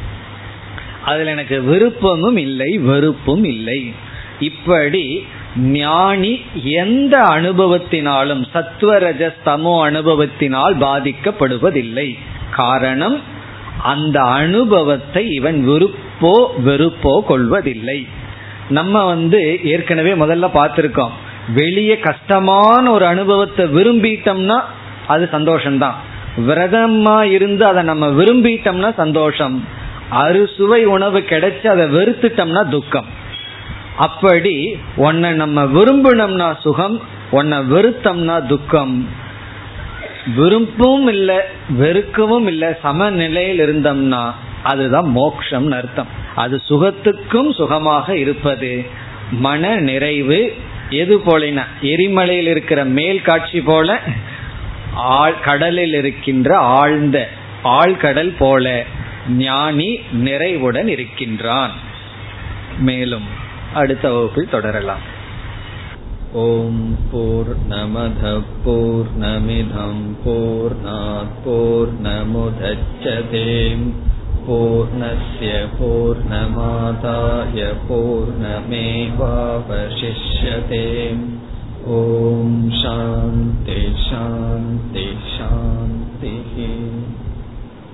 அதுல எனக்கு விருப்பமும் இல்லை வெறுப்பும் இல்லை. இப்படி ஞானி எந்த அனுபவத்தினாலும் சத்வரஜ தமோ அனுபவத்தினால் பாதிக்கப்படுவதில்லை. காரணம் அந்த அனுபவத்தை இவன் விருப்போ வெறுப்போ கொள்வதில்லை. நம்ம வந்து ஏற்கனவே முதல்ல பார்த்துருக்கோம். வெளியே கஷ்டமான ஒரு அனுபவத்தை விரும்பிட்டோம்னா அது சந்தோஷம்தான். விரதமா இருந்து அதை நம்ம விரும்பிட்டோம்னா சந்தோஷம். அறுசுவை உணவு கிடைச்சு அதை வெறுத்துட்டோம்னா துக்கம். அப்படி உன்னை நம்ம விரும்பினோம்னா சுகம் உன்னை வெறுத்தம்னா துக்கம். விருப்பவும் இல்லை வெறுக்கவும் இல்லை சமநிலையில் இருந்தோம்னா அதுதான் மோக்ஷம் அர்த்தம். அது சுகத்துக்கும் சுகமாக இருப்பது. மன நிறைவு எது போலினா? எரிமலையில் இருக்கிற மேல் காட்சி போல ஆழ் கடலில் இருக்கின்ற ஆழ்ந்த ஆழ்கடல் போல ஞானி நிறைவுடன் இருக்கின்றான். மேலும் அடுத்த வகுப்பில் தொடரலாம் ஓம் போர் நமத போர் நமிதம் போர் போர் நமுதச்சதேம் पूर्णस्य पूर्णमादाय पूर्णमेवावशिष्यते ॐ शान्ति शान्ति शान्तिः